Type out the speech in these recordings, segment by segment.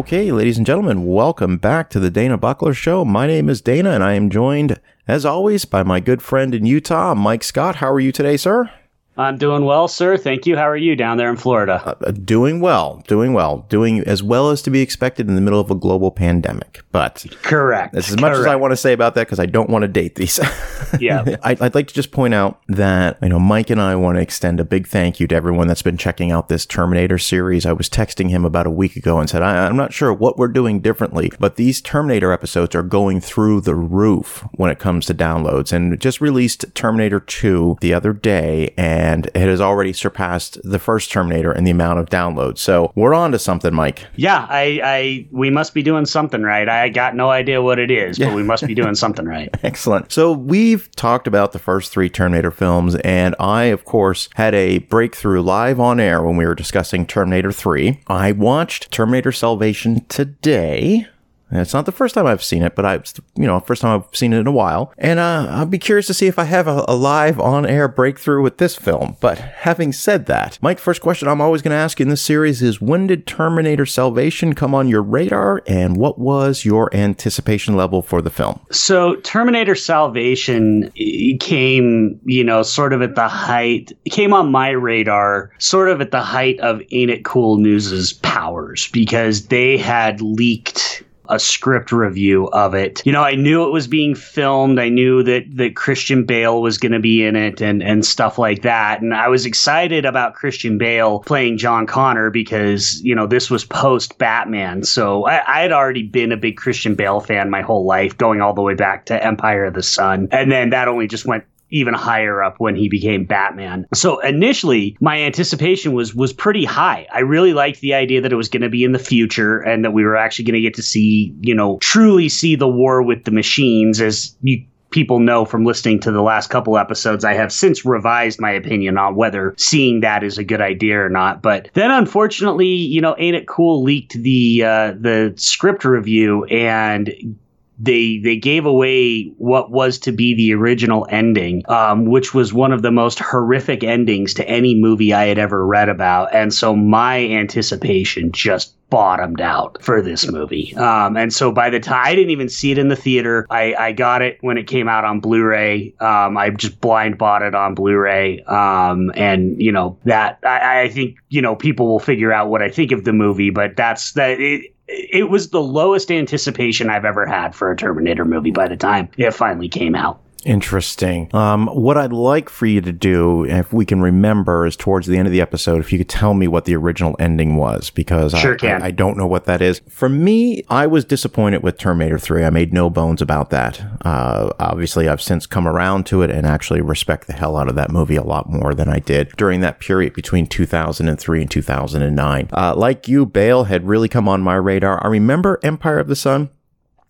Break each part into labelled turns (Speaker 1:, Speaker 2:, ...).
Speaker 1: Okay, ladies and gentlemen, welcome back to the Dana Buckler Show. My name is Dana, and I am joined, as always, by my good friend in Utah, Mike Scott. How are you today, sir?
Speaker 2: I'm doing well, sir. Thank you. How are you down there in Florida?
Speaker 1: Uh, uh, doing well, doing well, doing as well as to be expected in the middle of a global pandemic. But
Speaker 2: correct.
Speaker 1: That's as much
Speaker 2: correct.
Speaker 1: as I want to say about that because I don't want to date these.
Speaker 2: yeah.
Speaker 1: I, would like to just point out that, you know, Mike and I want to extend a big thank you to everyone that's been checking out this Terminator series. I was texting him about a week ago and said, I, I'm not sure what we're doing differently, but these Terminator episodes are going through the roof when it comes to downloads and just released Terminator 2 the other day and it has already surpassed the first Terminator in the amount of downloads. So we're on to something, Mike.
Speaker 2: Yeah, I, I, we must be doing something right. I got no idea what it is, but we must be doing something right.
Speaker 1: Excellent. So we've talked about the first three Terminator films, and I, of course, had a breakthrough live on air when we were discussing Terminator 3. I watched Terminator Salvation today. And it's not the first time I've seen it, but I, you know, first time I've seen it in a while. And uh, I'll be curious to see if I have a, a live on air breakthrough with this film. But having said that, Mike, first question I'm always going to ask in this series is when did Terminator Salvation come on your radar and what was your anticipation level for the film?
Speaker 2: So, Terminator Salvation came, you know, sort of at the height, came on my radar sort of at the height of Ain't It Cool News's powers because they had leaked a script review of it. You know, I knew it was being filmed. I knew that that Christian Bale was going to be in it and and stuff like that. And I was excited about Christian Bale playing John Connor because you know this was post Batman. So I, I had already been a big Christian Bale fan my whole life, going all the way back to Empire of the Sun, and then that only just went even higher up when he became Batman. So initially, my anticipation was was pretty high. I really liked the idea that it was going to be in the future and that we were actually going to get to see, you know, truly see the war with the machines as you people know from listening to the last couple episodes, I have since revised my opinion on whether seeing that is a good idea or not. But then, unfortunately, you know, Ain't It Cool leaked the uh, the script review and they they gave away what was to be the original ending, um, which was one of the most horrific endings to any movie I had ever read about, and so my anticipation just bottomed out for this movie. Um, and so by the time I didn't even see it in the theater, I, I got it when it came out on Blu-ray. Um, I just blind bought it on Blu-ray. Um, and you know that I, I think you know people will figure out what I think of the movie, but that's that. It, it was the lowest anticipation I've ever had for a Terminator movie by the time it finally came out.
Speaker 1: Interesting. Um, what I'd like for you to do, if we can remember, is towards the end of the episode, if you could tell me what the original ending was, because
Speaker 2: sure
Speaker 1: I,
Speaker 2: can.
Speaker 1: I, I, don't know what that is. For me, I was disappointed with Terminator 3. I made no bones about that. Uh, obviously, I've since come around to it and actually respect the hell out of that movie a lot more than I did during that period between 2003 and 2009. Uh, like you, Bale had really come on my radar. I remember Empire of the Sun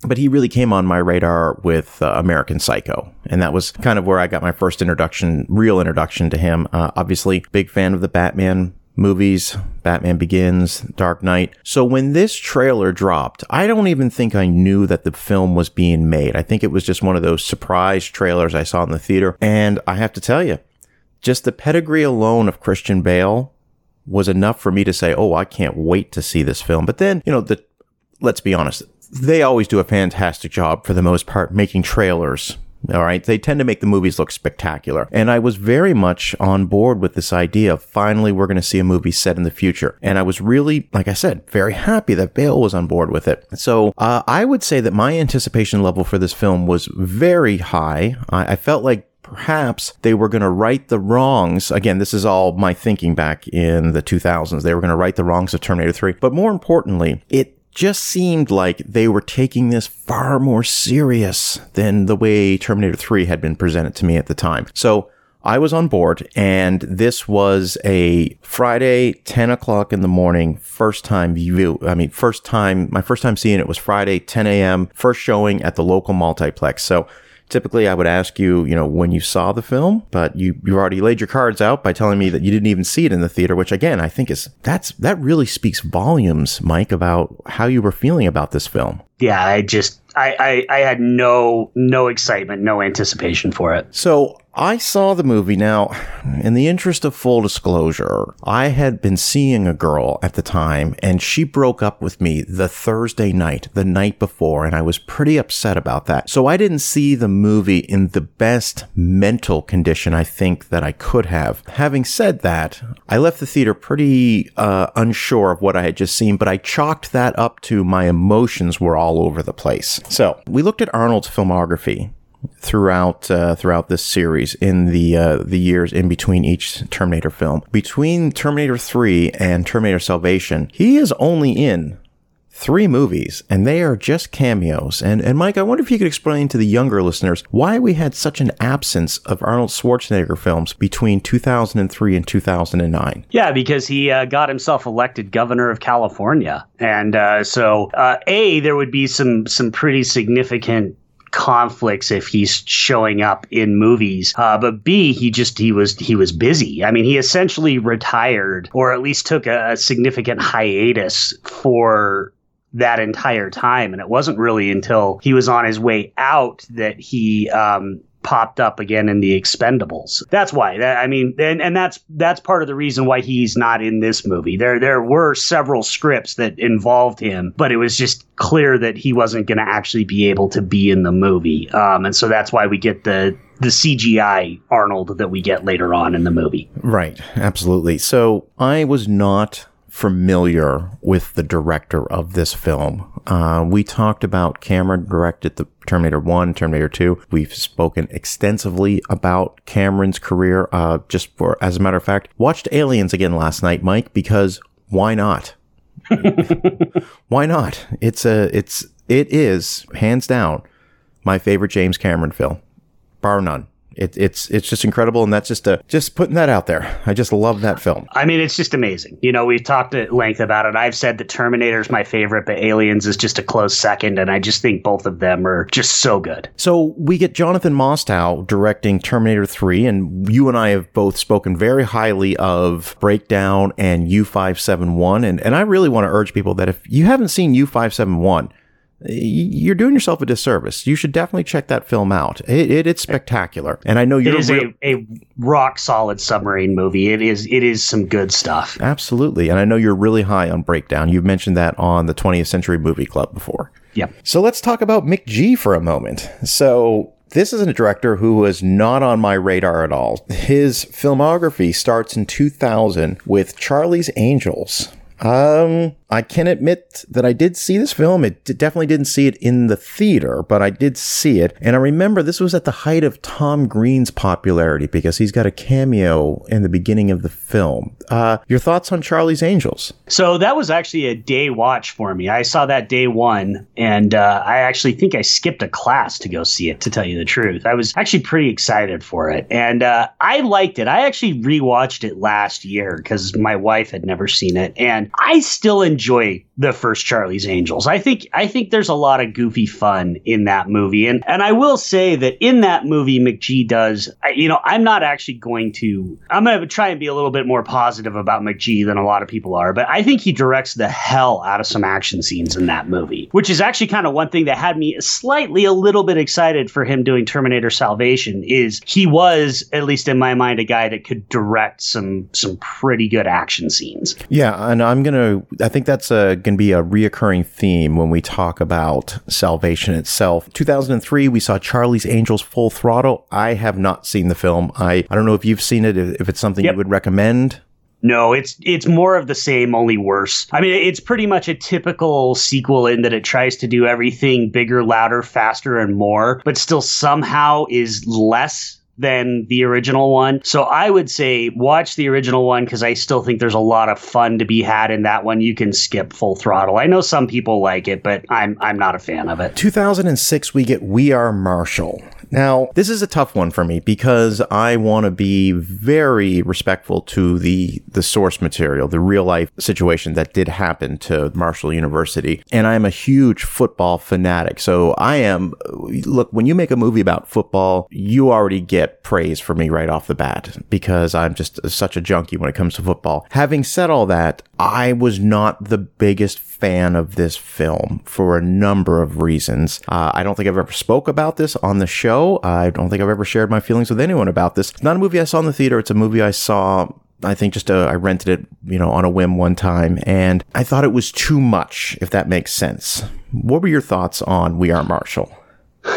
Speaker 1: but he really came on my radar with uh, American Psycho. And that was kind of where I got my first introduction, real introduction to him. Uh, obviously, big fan of the Batman movies, Batman Begins, Dark Knight. So when this trailer dropped, I don't even think I knew that the film was being made. I think it was just one of those surprise trailers I saw in the theater. And I have to tell you, just the pedigree alone of Christian Bale was enough for me to say, oh, I can't wait to see this film. But then, you know, the, let's be honest, they always do a fantastic job for the most part making trailers. All right. They tend to make the movies look spectacular. And I was very much on board with this idea of finally we're going to see a movie set in the future. And I was really, like I said, very happy that Bale was on board with it. So uh, I would say that my anticipation level for this film was very high. I, I felt like perhaps they were going to right the wrongs. Again, this is all my thinking back in the 2000s. They were going to right the wrongs of Terminator 3. But more importantly, it just seemed like they were taking this far more serious than the way Terminator 3 had been presented to me at the time. So I was on board, and this was a Friday, 10 o'clock in the morning, first time view. I mean, first time, my first time seeing it was Friday, 10 a.m., first showing at the local multiplex. So typically I would ask you, you know, when you saw the film, but you you already laid your cards out by telling me that you didn't even see it in the theater, which again I think is that's that really speaks volumes, Mike, about how you were feeling about this film.
Speaker 2: yeah, I just I, I, I had no no excitement, no anticipation for it.
Speaker 1: So I saw the movie. Now, in the interest of full disclosure, I had been seeing a girl at the time, and she broke up with me the Thursday night, the night before, and I was pretty upset about that. So I didn't see the movie in the best mental condition I think that I could have. Having said that, I left the theater pretty uh, unsure of what I had just seen, but I chalked that up to my emotions were all over the place. So we looked at Arnold's filmography throughout uh, throughout this series in the uh, the years in between each Terminator film. Between Terminator 3 and Terminator Salvation, he is only in three movies and they are just cameos. And and Mike, I wonder if you could explain to the younger listeners why we had such an absence of Arnold Schwarzenegger films between 2003 and 2009.
Speaker 2: Yeah, because he uh, got himself elected governor of California. And uh, so uh, A there would be some some pretty significant conflicts if he's showing up in movies. Uh, but B, he just he was he was busy. I mean, he essentially retired, or at least took a, a significant hiatus for that entire time. And it wasn't really until he was on his way out that he um, popped up again in the Expendables. That's why. I mean, and and that's that's part of the reason why he's not in this movie. There there were several scripts that involved him, but it was just clear that he wasn't going to actually be able to be in the movie. Um, and so that's why we get the the CGI Arnold that we get later on in the movie.
Speaker 1: Right, absolutely. So I was not familiar with the director of this film. Uh, we talked about Cameron directed the Terminator 1, Terminator 2. We've spoken extensively about Cameron's career. Uh, just for, as a matter of fact, watched Aliens again last night, Mike, because why not? why not? It's a, it's, it is hands down my favorite James Cameron film, bar none. It, it's it's just incredible, and that's just a just putting that out there. I just love that film.
Speaker 2: I mean, it's just amazing. You know, we've talked at length about it. I've said that Terminator is my favorite, but Aliens is just a close second, and I just think both of them are just so good.
Speaker 1: So we get Jonathan Mostow directing Terminator 3, and you and I have both spoken very highly of Breakdown and U571, and and I really want to urge people that if you haven't seen U571 you're doing yourself a disservice. You should definitely check that film out. It, it it's spectacular, and I know you're
Speaker 2: it is a, a rock solid submarine movie. It is it is some good stuff.
Speaker 1: Absolutely, and I know you're really high on Breakdown. You've mentioned that on the 20th Century Movie Club before.
Speaker 2: Yep.
Speaker 1: So let's talk about McG for a moment. So this is a director who was not on my radar at all. His filmography starts in 2000 with Charlie's Angels. Um, I can admit that I did see this film. It definitely didn't see it in the theater, but I did see it. And I remember this was at the height of Tom Green's popularity because he's got a cameo in the beginning of the film. Uh, your thoughts on Charlie's Angels?
Speaker 2: So that was actually a day watch for me. I saw that day one, and uh, I actually think I skipped a class to go see it, to tell you the truth. I was actually pretty excited for it. And uh, I liked it. I actually rewatched it last year because my wife had never seen it. And I still enjoy the first Charlie's Angels. I think I think there's a lot of goofy fun in that movie, and and I will say that in that movie, McG does. You know, I'm not actually going to. I'm going to try and be a little bit more positive about McG than a lot of people are, but I think he directs the hell out of some action scenes in that movie, which is actually kind of one thing that had me slightly a little bit excited for him doing Terminator Salvation. Is he was at least in my mind a guy that could direct some some pretty good action scenes.
Speaker 1: Yeah, and I'm gonna. I think that's going to be a reoccurring theme when we talk about salvation itself. 2003, we saw Charlie's Angels Full Throttle. I have not seen the film. I, I don't know if you've seen it, if it's something yep. you would recommend.
Speaker 2: No, it's it's more of the same, only worse. I mean, it's pretty much a typical sequel in that it tries to do everything bigger, louder, faster, and more, but still somehow is less than the original one. So I would say watch the original one because I still think there's a lot of fun to be had in that one. You can skip full throttle. I know some people like it, but I'm I'm not a fan of it.
Speaker 1: 2006 we get We Are Marshall. Now, this is a tough one for me because I want to be very respectful to the the source material, the real life situation that did happen to Marshall University. And I'm a huge football fanatic. So I am look, when you make a movie about football, you already get get praise for me right off the bat because I'm just such a junkie when it comes to football. Having said all that, I was not the biggest fan of this film for a number of reasons. Uh, I don't think I've ever spoke about this on the show. I don't think I've ever shared my feelings with anyone about this. It's not a movie I saw in the theater. It's a movie I saw I think just uh, I rented it, you know, on a whim one time, and I thought it was too much, if that makes sense. What were your thoughts on We Are Marshall?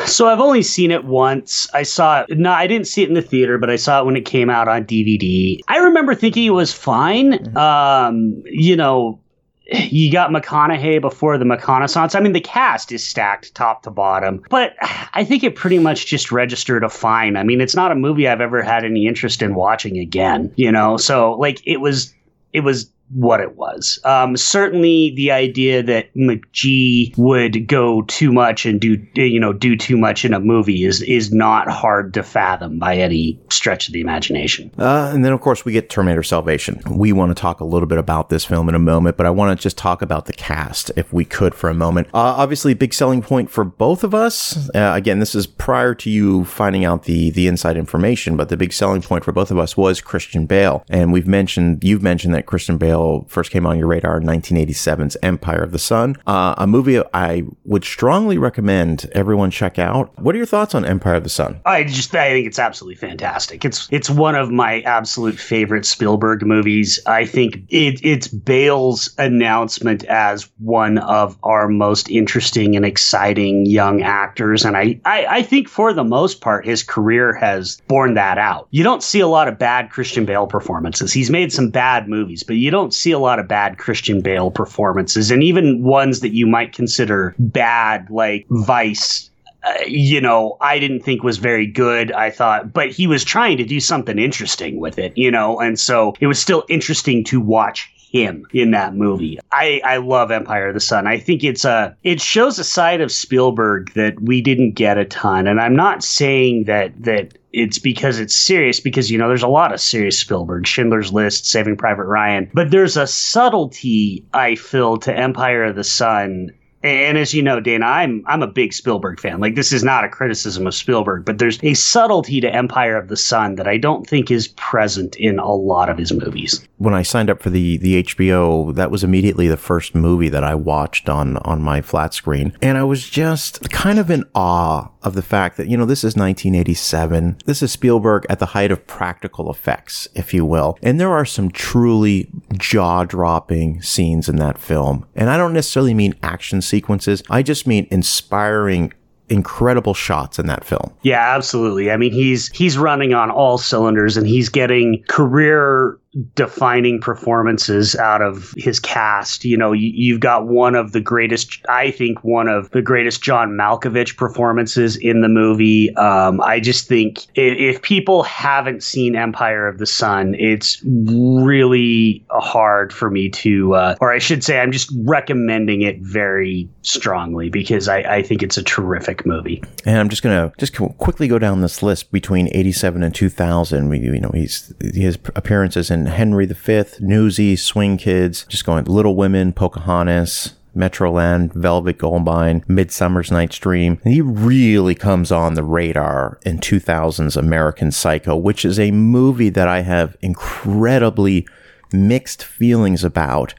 Speaker 2: So I've only seen it once. I saw it. No, I didn't see it in the theater, but I saw it when it came out on DVD. I remember thinking it was fine. Mm-hmm. Um, you know, you got McConaughey before the McConaissance. I mean, the cast is stacked top to bottom, but I think it pretty much just registered a fine. I mean, it's not a movie I've ever had any interest in watching again, you know? So, like, it was, it was what it was. Um, certainly, the idea that McG would go too much and do you know do too much in a movie is is not hard to fathom by any stretch of the imagination.
Speaker 1: Uh, and then, of course, we get Terminator Salvation. We want to talk a little bit about this film in a moment, but I want to just talk about the cast, if we could, for a moment. Uh, obviously, big selling point for both of us. Uh, again, this is prior to you finding out the the inside information, but the big selling point for both of us was Christian Bale, and we've mentioned you've mentioned that Christian Bale first came on your radar in 1987's Empire of the Sun, uh, a movie I would strongly recommend everyone check out. What are your thoughts on Empire of the Sun?
Speaker 2: I just I think it's absolutely fantastic. It's it's one of my absolute favorite Spielberg movies. I think it, it's Bale's announcement as one of our most interesting and exciting young actors, and I, I I think for the most part his career has borne that out. You don't see a lot of bad Christian Bale performances. He's made some bad movies, but you don't see a lot of bad Christian Bale performances, and even ones that you might consider bad, like Vice uh, you know, I didn't think was very good. I thought, but he was trying to do something interesting with it, you know, and so it was still interesting to watch him in that movie. I, I love Empire of the Sun. I think it's a it shows a side of Spielberg that we didn't get a ton. And I'm not saying that that it's because it's serious because you know there's a lot of serious Spielberg, Schindler's List, Saving Private Ryan, but there's a subtlety I feel to Empire of the Sun and as you know, Dana, I'm I'm a big Spielberg fan. Like this is not a criticism of Spielberg, but there's a subtlety to Empire of the Sun that I don't think is present in a lot of his movies.
Speaker 1: When I signed up for the the HBO, that was immediately the first movie that I watched on on my flat screen, and I was just kind of in awe of the fact that you know this is 1987. This is Spielberg at the height of practical effects, if you will, and there are some truly jaw-dropping scenes in that film. And I don't necessarily mean action sequences. I just mean inspiring incredible shots in that film.
Speaker 2: Yeah, absolutely. I mean, he's he's running on all cylinders and he's getting career defining performances out of his cast. You know, you, have got one of the greatest, I think, one of the greatest John Malkovich performances in the movie. Um, I just think if, if, people haven't seen Empire of the Sun, it's really hard for me to, uh, or I should say, I'm just recommending it very strongly because I, I think it's a terrific movie.
Speaker 1: And I'm just gonna just quickly go down this list between 87 and 2000. We, You know, he's his appearances in Henry V, Newsies, Swing Kids, just going Little Women, Pocahontas, Metroland, Velvet Goldmine, Midsummer's Night's Dream. he really comes on the radar in 2000's American Psycho, which is a movie that I have incredibly mixed feelings about,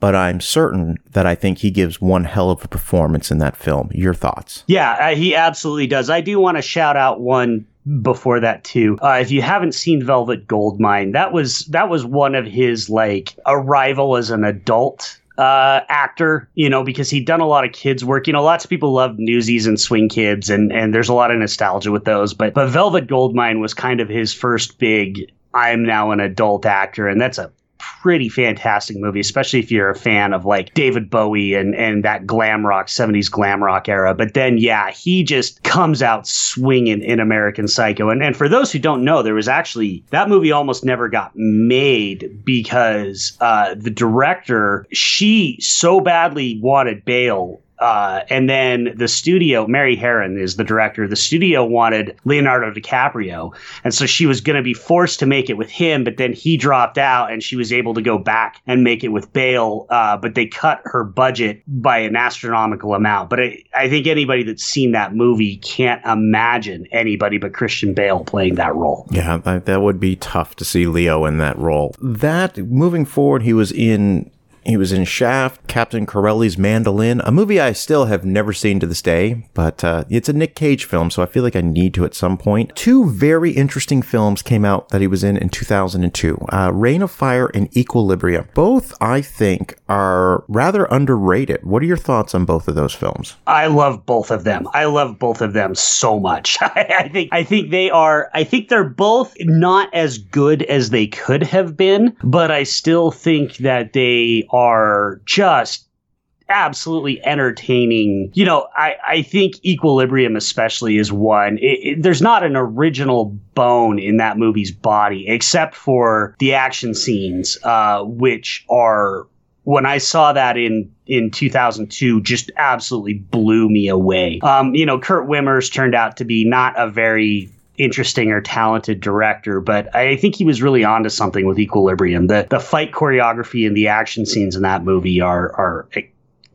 Speaker 1: but I'm certain that I think he gives one hell of a performance in that film. Your thoughts?
Speaker 2: Yeah, he absolutely does. I do want to shout out one before that too. Uh, if you haven't seen Velvet Goldmine, that was that was one of his like arrival as an adult uh, actor, you know, because he'd done a lot of kids work. You know, lots of people love Newsies and Swing Kids, and and there's a lot of nostalgia with those. But but Velvet Goldmine was kind of his first big. I'm now an adult actor, and that's a pretty fantastic movie, especially if you're a fan of like David Bowie and and that glam rock 70s glam rock era. But then yeah, he just comes out swinging in American Psycho. And and for those who don't know, there was actually that movie almost never got made because uh, the director she so badly wanted Bale Uh, and then the studio, Mary Harron is the director. The studio wanted Leonardo DiCaprio, and so she was going to be forced to make it with him. But then he dropped out, and she was able to go back and make it with Bale. Uh, but they cut her budget by an astronomical amount. But I, I think anybody that's seen that movie can't imagine anybody but Christian Bale playing that role.
Speaker 1: Yeah, that would be tough to see Leo in that role. That moving forward, he was in he was in Shaft, Captain Corelli's Mandolin, a movie I still have never seen to this day, but uh, it's a Nick Cage film, so I feel like I need to at some point. Two very interesting films came out that he was in in 2002 uh, Reign of Fire and Equilibrium. Both, I think, are rather underrated. What are your thoughts on both of those films?
Speaker 2: I love both of them. I love both of them so much. I think I think they are I think they're both not as good as they could have been, but I still think that they are just absolutely entertaining. You know, I, I think Equilibrium especially is one. It, it, there's not an original bone in that movie's body except for the action scenes, uh, which are when I saw that in in 2002, just absolutely blew me away. Um, you know, Kurt Wimmers turned out to be not a very interesting or talented director, but I think he was really onto something with Equilibrium. The the fight choreography and the action scenes in that movie are are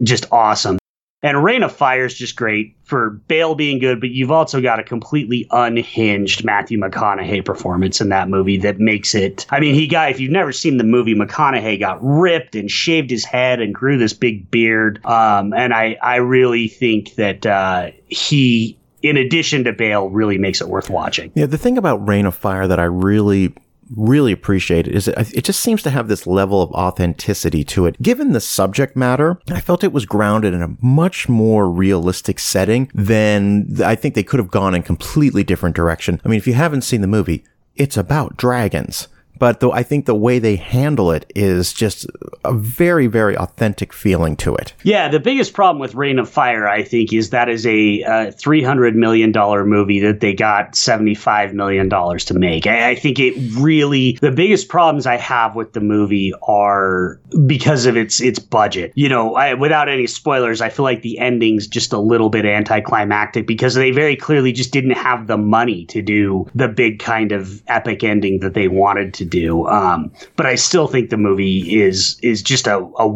Speaker 2: just awesome. And Reign of Fire is just great for Bale being good, but you've also got a completely unhinged Matthew McConaughey performance in that movie that makes it. I mean, he got, if you've never seen the movie, McConaughey got ripped and shaved his head and grew this big beard. Um, and I, I really think that uh, he in addition to Bale, really makes it worth watching.
Speaker 1: Yeah, the thing about Reign of Fire that I really really appreciate is it, it just seems to have this level of authenticity to it. Given the subject matter, I felt it was grounded in a much more realistic setting than I think they could have gone in completely different direction. I mean, if you haven't seen the movie, it's about dragons but though I think the way they handle it is just a very, very authentic feeling to it.
Speaker 2: Yeah, the biggest problem with Reign of Fire, I think, is that is a uh, three hundred million dollar movie that they got seventy five million dollars to make. I, I, think it really the biggest problems I have with the movie are because of its its budget. You know, I, without any spoilers, I feel like the ending's just a little bit anticlimactic because they very clearly just didn't have the money to do the big kind of epic ending that they wanted to do. Um, but I still think the movie is is just a, a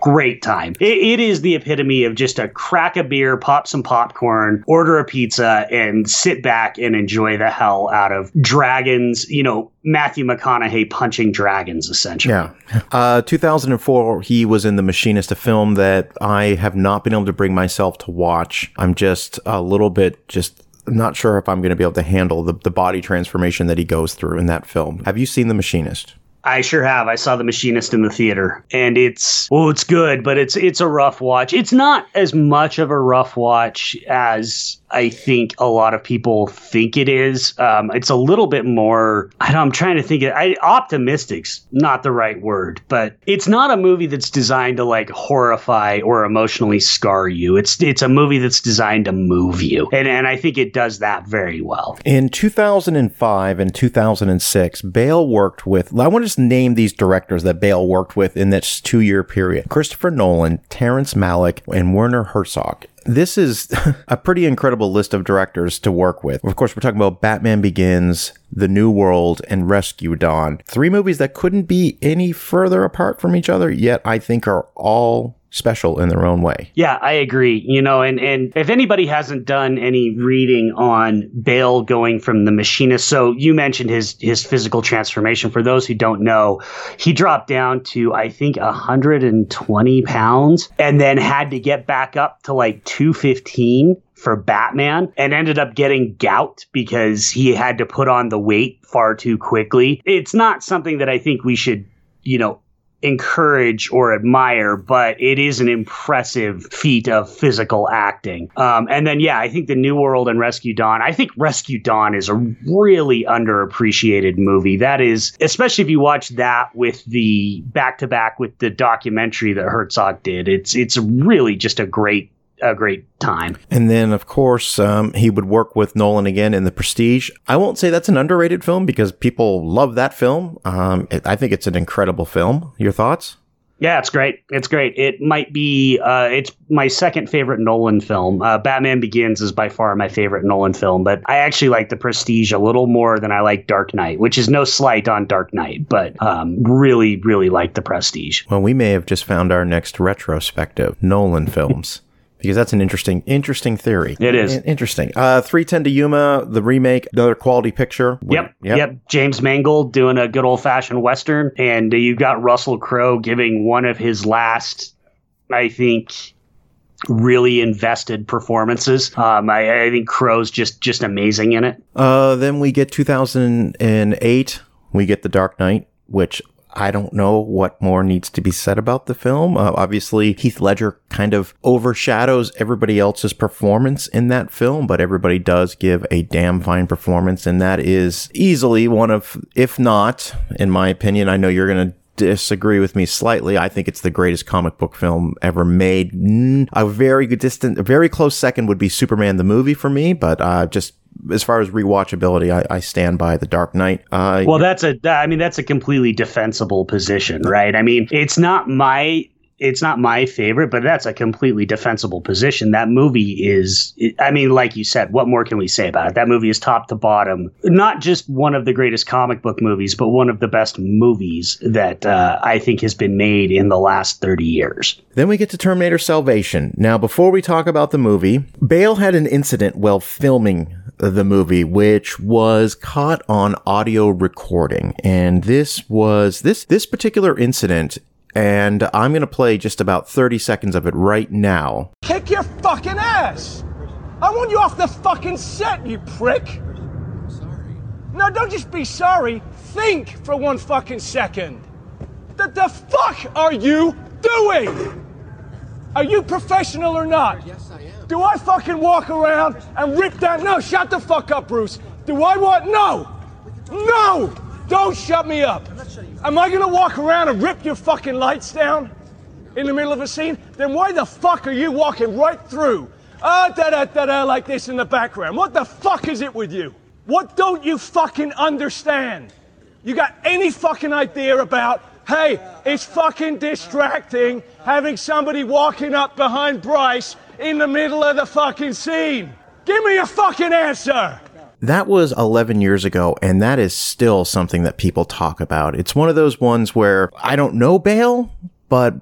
Speaker 2: great time. It, it is the epitome of just a crack a beer, pop some popcorn, order a pizza, and sit back and enjoy the hell out of dragons. You know, Matthew McConaughey punching dragons, essentially.
Speaker 1: Yeah. Uh, 2004, he was in The Machinist, a film that I have not been able to bring myself to watch. I'm just a little bit just not sure if I'm going to be able to handle the, the body transformation that he goes through in that film. Have you seen The Machinist?
Speaker 2: I sure have. I saw The Machinist in the theater, and it's well, it's good, but it's it's a rough watch. It's not as much of a rough watch as I think a lot of people think it is. Um, it's a little bit more. I am trying to think. Of, I optimistic's not the right word, but it's not a movie that's designed to like horrify or emotionally scar you. It's it's a movie that's designed to move you, and and I think it does that very well.
Speaker 1: In 2005 and 2006, Bale worked with. I want to just name these directors that Bale worked with in this two year period: Christopher Nolan, Terrence Malick, and Werner Herzog this is a pretty incredible list of directors to work with. Of course, we're talking about Batman Begins, The New World, and Rescue Dawn. Three movies that couldn't be any further apart from each other, yet I think are all special in their own way.
Speaker 2: Yeah, I agree. You know, and and if anybody hasn't done any reading on Bale going from the machinist, so you mentioned his his physical transformation. For those who don't know, he dropped down to I think 120 pounds, and then had to get back up to like 215 for Batman and ended up getting gout because he had to put on the weight far too quickly. It's not something that I think we should, you know, encourage or admire, but it is an impressive feat of physical acting. Um, and then, yeah, I think the New World and Rescue Dawn. I think Rescue Dawn is a really underappreciated movie. That is, especially if you watch that with the back to back with the documentary that Herzog did. It's it's really just a great a great time.
Speaker 1: And then, of course, um, he would work with Nolan again in The Prestige. I won't say that's an underrated film because people love that film. Um, it, I think it's an incredible film. Your thoughts?
Speaker 2: Yeah, it's great. It's great. It might be. Uh, it's my second favorite Nolan film. Uh, Batman Begins is by far my favorite Nolan film, but I actually like The Prestige a little more than I like Dark Knight, which is no slight on Dark Knight, but um, really, really like The Prestige.
Speaker 1: Well, we may have just found our next retrospective Nolan films. because that's an interesting, interesting theory.
Speaker 2: It is.
Speaker 1: Interesting. Uh, three ten to Yuma, the remake, another quality picture.
Speaker 2: Yep, yep, James Mangold doing a good old fashioned western, and you've got Russell Crowe giving one of his last, I think, really invested performances. Um, I, I think Crowe's just just amazing in it.
Speaker 1: Uh, then we get 2008. We get The Dark Knight, which I don't know what more needs to be said about the film. Uh, obviously, Heath Ledger kind of overshadows everybody else's performance in that film, but everybody does give a damn fine performance, and that is easily one of, if not, in my opinion, I know you're going to disagree with me slightly. I think it's the greatest comic book film ever made. Mm, A very good distant, a very close second would be Superman the movie for me, but uh, just as far as rewatchability, I, I stand by The Dark Knight. Uh,
Speaker 2: Well, that's a I mean that's a completely defensible position, right? I mean, it's not my it's not my favorite, but that's a completely defensible position. That movie is I mean, like you said, what more can we say about it? That movie is top to bottom, not just one of the greatest comic book movies, but one of the best movies that uh, I think has been made in the last 30 years.
Speaker 1: Then we get to Terminator Salvation. Now, before we talk about the movie, Bale had an incident while filming the movie, which was caught on audio recording. And this was this this particular incident, and I'm gonna play just about 30 seconds of it right now.
Speaker 3: Kick your fucking ass! I want you off the fucking set, you prick! Sorry. No, don't just be sorry. Think for one fucking second. What the fuck are you doing? Are you professional or not? Yes, I am. Do I fucking walk around and rip down? No, shut the fuck up, Bruce. Do I want? No! No! Don't shut me up. Am I gonna walk around and rip your fucking lights down in the middle of a scene? Then why the fuck are you walking right through? Ah, da da da da, like this in the background. What the fuck is it with you? What don't you fucking understand? You got any fucking idea about, hey, it's fucking distracting having somebody walking up behind Bryce in the middle of the fucking scene? Give me a fucking answer!
Speaker 1: That was 11 years ago, and that is still something that people talk about. It's one of those ones where I don't know Bale, but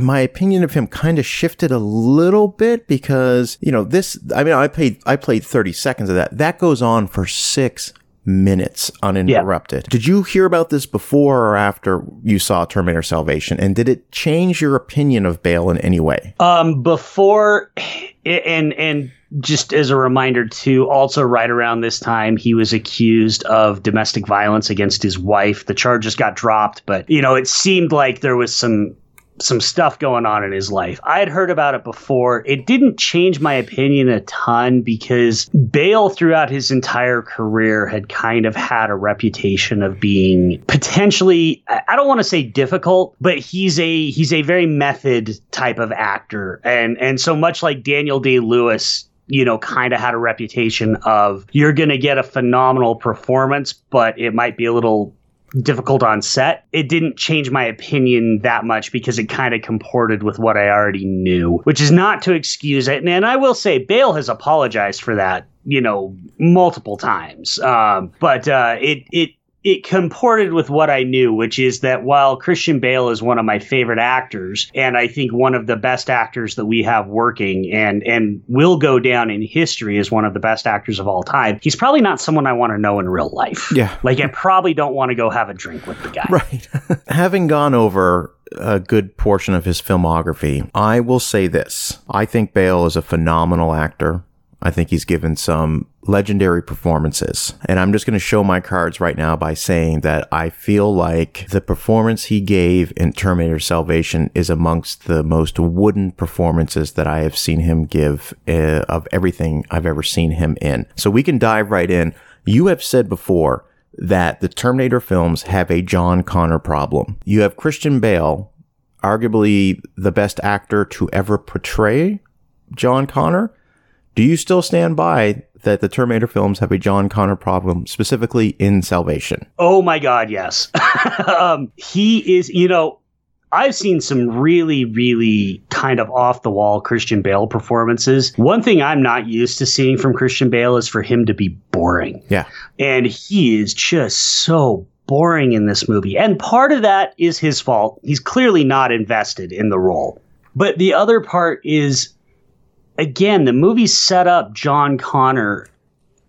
Speaker 1: my opinion of him kind of shifted a little bit because, you know, this, I mean, I played, I played 30 seconds of that. That goes on for six minutes uninterrupted. Did you hear about this before or after you saw Terminator Salvation? And did it change your opinion of Bale in any way?
Speaker 2: Um, before and and just as a reminder too, also right around this time he was accused of domestic violence against his wife. The charges got dropped, but you know it seemed like there was some some stuff going on in his life. I had heard about it before. It didn't change my opinion a ton because Bale throughout his entire career had kind of had a reputation of being potentially I don't want to say difficult, but he's a he's a very method type of actor. And and so much like Daniel Day-Lewis you know, kind of had a reputation of you're going to get a phenomenal performance, but it might be a little difficult on set. It didn't change my opinion that much because it kind of comported with what I already knew, which is not to excuse it. And, and I will say, Bale has apologized for that, you know, multiple times. Um, but uh, it it it comported with what I knew, which is that while Christian Bale is one of my favorite actors, and I think one of the best actors that we have working, and and will go down in history as one of the best actors of all time, he's probably not someone I want to know in real life.
Speaker 1: Yeah.
Speaker 2: like I probably don't want to go have a drink with the guy.
Speaker 1: Right. Having gone over a good portion of his filmography, I will say this. I think Bale is a phenomenal actor. I think he's given some legendary performances. And I'm just going to show my cards right now by saying that I feel like the performance he gave in Terminator Salvation is amongst the most wooden performances that I have seen him give uh, of everything I've ever seen him in. So we can dive right in. You have said before that the Terminator films have a John Connor problem. You have Christian Bale, arguably the best actor to ever portray John Connor. Do you still stand by that the Terminator films have a John Connor problem, specifically in Salvation?
Speaker 2: Oh my God, yes. um, he is, you know, I've seen some really, really kind of off the wall Christian Bale performances. One thing I'm not used to seeing from Christian Bale is for him to be boring.
Speaker 1: Yeah.
Speaker 2: And he is just so boring in this movie. And part of that is his fault. He's clearly not invested in the role. But the other part is, again, the movie set up John Connor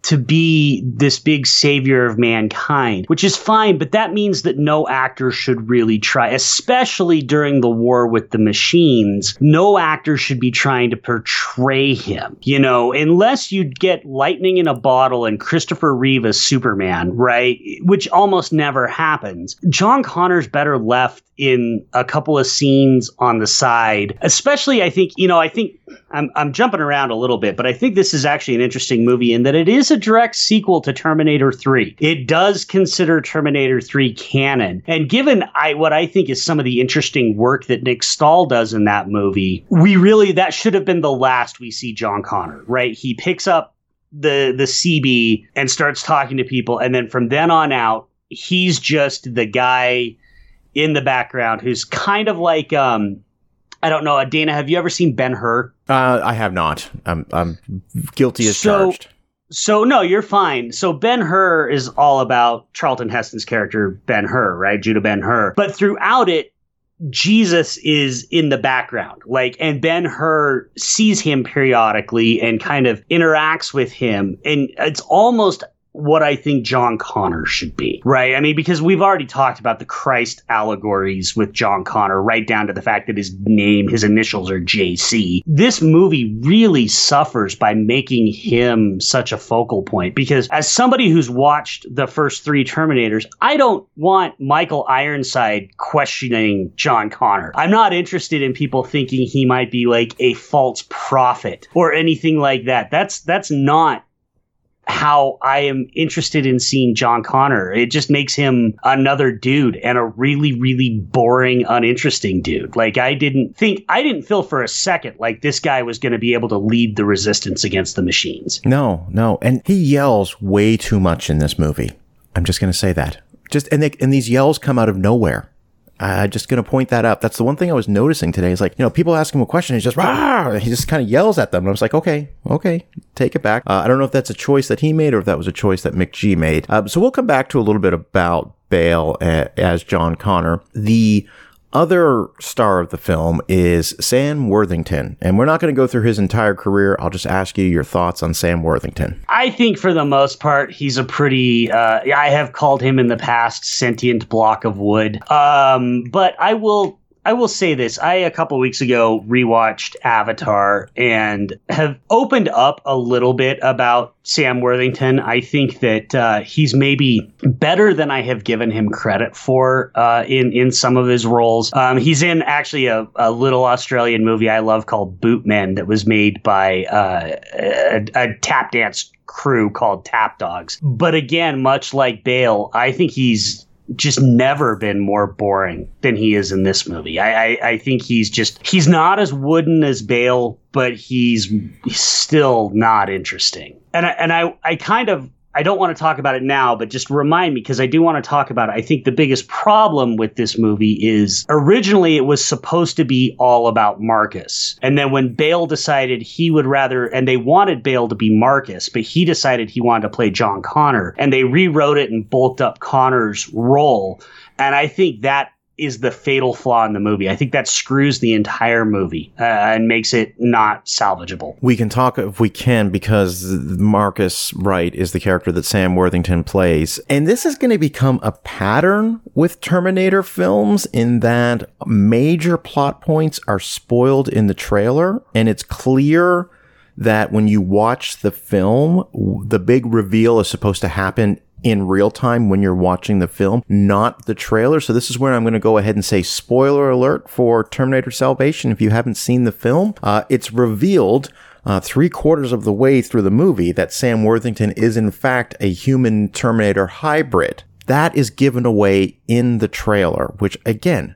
Speaker 2: to be this big savior of mankind, which is fine, but that means that no actor should really try, especially during the war with the machines. No actor should be trying to portray him, you know, unless you get lightning in a bottle and Christopher Reeve as Superman, right? Which almost never happens. John Connor's better left in a couple of scenes on the side, especially I think, you know, I think I'm, I'm jumping around a little bit, but I think this is actually an interesting movie in that it is a direct sequel to Terminator 3. It does consider Terminator 3 canon. And given I, what I think is some of the interesting work that Nick Stahl does in that movie, we really, that should have been the last we see John Connor, right? He picks up the, the CB and starts talking to people. And then from then on out, he's just the guy in the background who's kind of like, um, I don't know, Dana, have you ever seen Ben Hur?
Speaker 1: Uh, I have not. I'm, I'm guilty as
Speaker 2: So-
Speaker 1: charged.
Speaker 2: So no, you're fine. So Ben Hur is all about Charlton Heston's character Ben Hur, right? Judah Ben Hur. But throughout it, Jesus is in the background. Like and Ben Hur sees him periodically and kind of interacts with him and it's almost what I think John Connor should be, right? I mean, because we've already talked about the Christ allegories with John Connor, right down to the fact that his name, his initials are JC. This movie really suffers by making him such a focal point because, as somebody who's watched the first three Terminators, I don't want Michael Ironside questioning John Connor. I'm not interested in people thinking he might be like a false prophet or anything like that. That's that's not how I am interested in seeing John Connor. It just makes him another dude and a really, really boring, uninteresting dude. Like I didn't think I didn't feel for a second like this guy was going to be able to lead the resistance against the machines.
Speaker 1: No, no. And he yells way too much in this movie. I'm just going to say that. Just and they, and these yells come out of nowhere. I'm just going to point that out. That's the one thing I was noticing today. Is like, you know, people ask him a question, he's just rah, he just kind of yells at them. And I was like, okay, okay, take it back. Uh, I don't know if that's a choice that he made or if that was a choice that G made. Uh, so we'll come back to a little bit about Bale a- as John Connor. The other star of the film is Sam Worthington, and we're not going to go through his entire career. I'll just ask you your thoughts on Sam Worthington.
Speaker 2: I think for the most part, he's a pretty. Uh, I have called him in the past sentient block of wood. Um, but I will. I will say this. I a couple weeks ago rewatched Avatar and have opened up a little bit about Sam Worthington. I think that uh, he's maybe better than I have given him credit for uh, in in some of his roles. Um, he's in actually a, a little Australian movie I love called Bootmen that was made by uh, a, a tap dance crew called Tap Dogs. But again, much like Bale, I think he's just never been more boring than he is in this movie. I, I, I think he's just he's not as wooden as Bale, but he's, he's still not interesting. And I, and I I kind of I don't want to talk about it now, but just remind me because I do want to talk about it. I think the biggest problem with this movie is originally it was supposed to be all about Marcus. And then when Bale decided he would rather, and they wanted Bale to be Marcus, but he decided he wanted to play John Connor, and they rewrote it and bulked up Connor's role. And I think that is the fatal flaw in the movie. I think that screws the entire movie uh, and makes it not salvageable.
Speaker 1: We can talk if we can because Marcus Wright is the character that Sam Worthington plays. And this is going to become a pattern with Terminator films in that major plot points are spoiled in the trailer and it's clear that when you watch the film, the big reveal is supposed to happen in real time when you're watching the film, not the trailer. So this is where I'm going to go ahead and say spoiler alert for Terminator Salvation. If you haven't seen the film, uh, it's revealed uh, three quarters of the way through the movie that Sam Worthington is in fact a human Terminator hybrid. That is given away in the trailer, which again,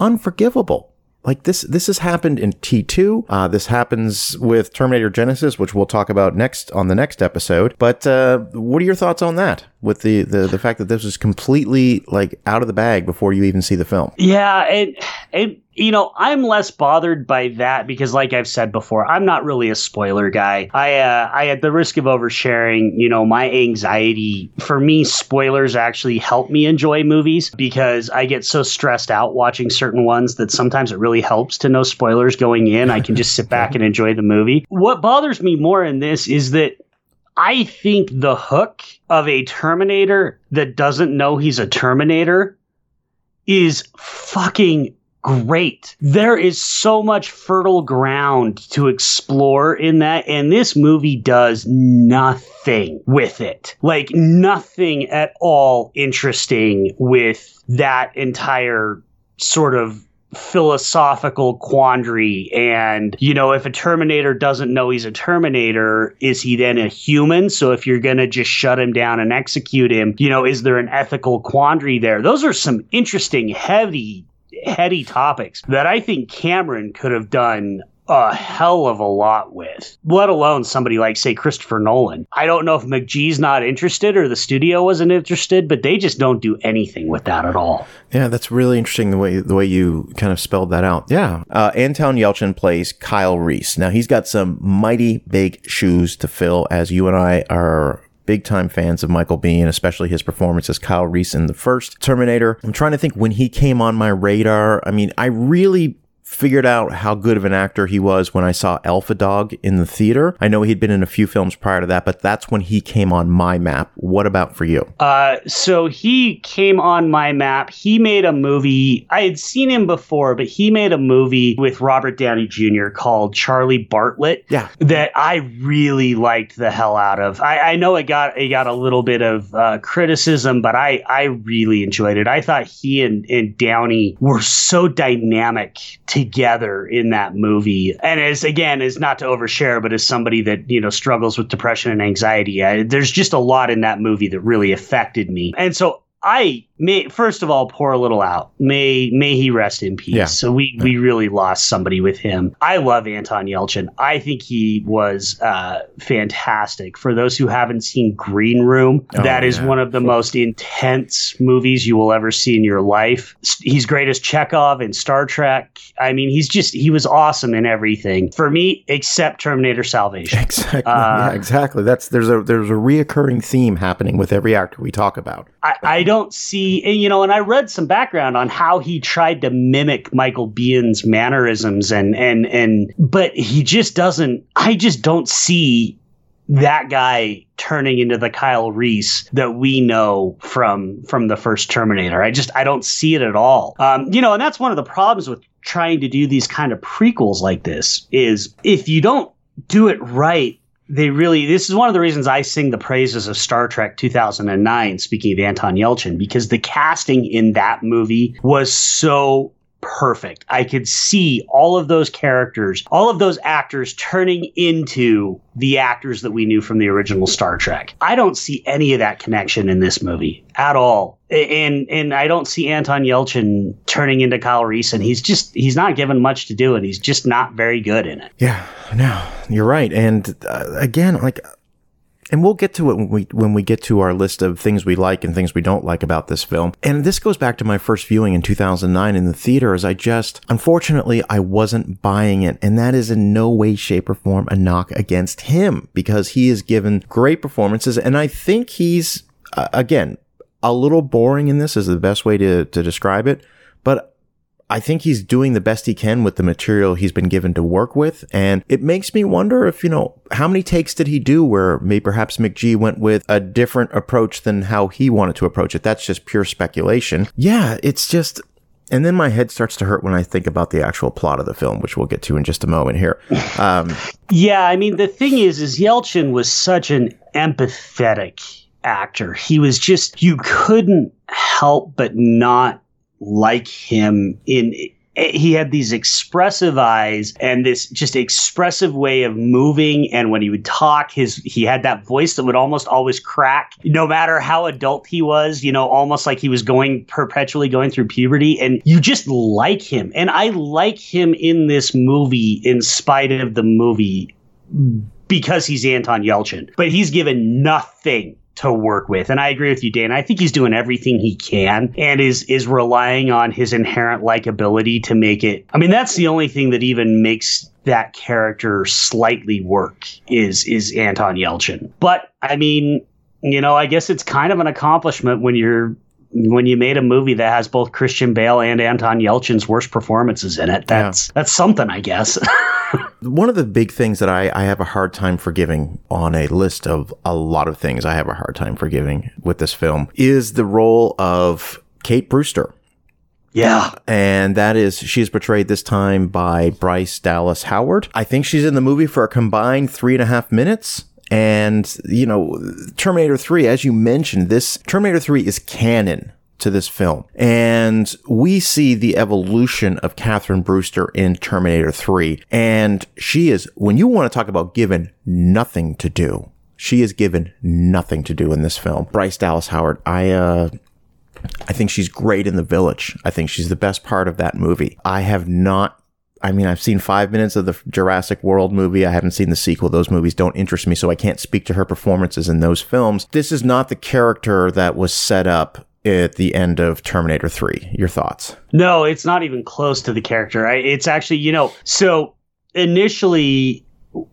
Speaker 1: unforgivable. Like this this has happened in T2. Uh, this happens with Terminator Genisys, which we'll talk about next on the next episode. But uh, what are your thoughts on that? With the, the the fact that this is completely like out of the bag before you even see the film.
Speaker 2: Yeah, and and you know, I'm less bothered by that because, like I've said before, I'm not really a spoiler guy. I, uh, I, at the risk of oversharing, you know, my anxiety for me, spoilers actually help me enjoy movies because I get so stressed out watching certain ones that sometimes it really helps to know spoilers going in. I can just sit back and enjoy the movie. What bothers me more in this is that I think the hook of a Terminator that doesn't know he's a Terminator is fucking great. There is so much fertile ground to explore in that, and this movie does nothing with it. Like, nothing at all interesting with that entire sort of philosophical quandary and you know if a terminator doesn't know he's a terminator is he then a human so if you're going to just shut him down and execute him you know is there an ethical quandary there those are some interesting heavy heady topics that I think Cameron could have done a hell of a lot with, let alone somebody like, say, Christopher Nolan. I don't know if McG's not interested or the studio wasn't interested, but they just don't do anything with that at all.
Speaker 1: Yeah, that's really interesting the way the way you kind of spelled that out. Yeah, uh, Anton Yelchin plays Kyle Reese. Now he's got some mighty big shoes to fill, as you and I are big time fans of Michael Biehn, especially his performance as Kyle Reese in the first Terminator. I'm trying to think when he came on my radar. I mean, I really figured out how good of an actor he was when I saw Alpha Dog in the theater. I know he'd been in a few films prior to that, but that's when he came on my map. What about for you?
Speaker 2: Uh, so he came on my map. He made a movie. I had seen him before, but he made a movie with Robert Downey Jr. called Charlie Bartlett.
Speaker 1: Yeah.
Speaker 2: That I really liked the hell out of. I, I know it got it got a little bit of uh, criticism, but I I really enjoyed it. I thought he and, and Downey were so dynamic together in that movie. And as again, is not to overshare, but as somebody that you know struggles with depression and anxiety, I, there's just a lot in that movie that really affected me. And so I may first of all pour a little out. May may he rest in peace.
Speaker 1: Yeah.
Speaker 2: So we we really lost somebody with him. I love Anton Yelchin. I think he was uh, fantastic. For those who haven't seen Green Room,
Speaker 1: Oh,
Speaker 2: that is
Speaker 1: yeah.
Speaker 2: one of the most intense movies you will ever see in your life. He's great as Chekhov in Star Trek. I mean, he's just he was awesome in everything. For me, except Terminator Salvation.
Speaker 1: Exactly.
Speaker 2: Uh,
Speaker 1: yeah, exactly. That's there's a there's a reoccurring theme happening with every actor we talk about.
Speaker 2: I, I don't see, you know, and I read some background on how he tried to mimic Michael Biehn's mannerisms, and and and, but he just doesn't. I just don't see that guy turning into the Kyle Reese that we know from from the first Terminator. I just I don't see it at all. Um, you know, and that's one of the problems with trying to do these kind of prequels like this is if you don't do it right they really this is one of the reasons I sing the praises of Star Trek 2009 speaking of Anton Yelchin because the casting in that movie was so perfect. I could see all of those characters, all of those actors turning into the actors that we knew from the original Star Trek. I don't see any of that connection in this movie at all. And and I don't see Anton Yelchin turning into Kyle Reese and he's just he's not given much to do and he's just not very good in it.
Speaker 1: Yeah, no, you're right. And uh, again, like, and we'll get to it when we when we get to our list of things we like and things we don't like about this film. And this goes back to my first viewing in 2009 in the theater. As I just, unfortunately, I wasn't buying it, and that is in no way, shape, or form a knock against him because he has given great performances, and I think he's uh, again a little boring in this is the best way to to describe it, but I think he's doing the best he can with the material he's been given to work with. And it makes me wonder if, you know, how many takes did he do where maybe perhaps McG went with a different approach than how he wanted to approach it? That's just pure speculation. Yeah, it's just. And then my head starts to hurt when I think about the actual plot of the film, which we'll get to in just a moment here. Um,
Speaker 2: Yeah, I mean the thing is, is Yelchin was such an empathetic actor. He was just you couldn't help but not like him in he had these expressive eyes and this just expressive way of moving. And when he would talk his he had that voice that would almost always crack no matter how adult he was you know almost like he was going perpetually going through puberty. And you just like him. And i like him in this movie in spite of the movie because he's Anton Yelchin. But he's given nothing to work with. And I agree with you, Dan. I think he's doing everything he can and is is relying on his inherent likability to make it. I mean, that's the only thing that even makes that character slightly work is is Anton Yelchin. But I mean, you know, I guess it's kind of an accomplishment when you're when you made a movie that has both Christian Bale and Anton Yelchin's worst performances in it. That's yeah. that's something, I guess.
Speaker 1: One of the big things that I, I have a hard time forgiving on a list of a lot of things I have a hard time forgiving with this film is the role of Kate Brewster.
Speaker 2: Yeah.
Speaker 1: And that is, she's portrayed this time by Bryce Dallas Howard. I think she's in the movie for a combined three and a half minutes. And, you know, Terminator 3, as you mentioned, this Terminator 3 is canon to this film. And we see the evolution of Catherine Brewster in Terminator 3. And she is, when you want to talk about given nothing to do, she is given nothing to do in this film. Bryce Dallas Howard, I, uh, I think she's great in The Village. I think she's the best part of that movie. I have not I mean, I've seen five minutes of the Jurassic World movie. I haven't seen the sequel. Those movies don't interest me, so I can't speak to her performances in those films. This is not the character that was set up at the end of Terminator 3. Your thoughts?
Speaker 2: No, it's not even close to the character. It's actually, you know, so initially,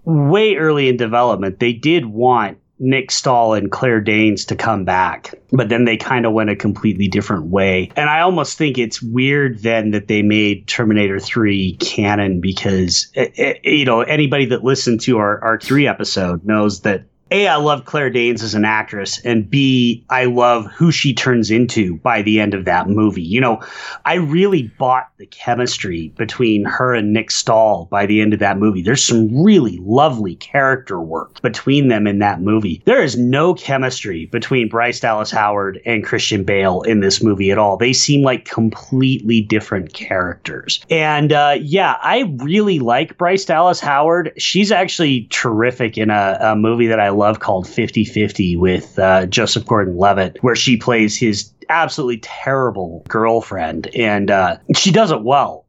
Speaker 2: way early in development, they did want Nick Stahl and Claire Danes to come back, but then they kind of went a completely different way. And I almost think it's weird then that they made Terminator 3 canon because, it, eh, it, eh, you know, anybody that listened to our, our 3 episode knows that a, I love Claire Danes as an actress, and B, I love who she turns into by the end of that movie. You know, I really bought the chemistry between her and Nick Stahl by the end of that movie. There's some really lovely character work between them in that movie. There is no chemistry between Bryce Dallas Howard and Christian Bale in this movie at all. They seem like completely different characters. And uh, yeah, I really like Bryce Dallas Howard. She's actually terrific in a, a movie that I love called 50 50 with uh, Joseph Gordon Levitt, where she plays his absolutely terrible girlfriend. And uh, she does it well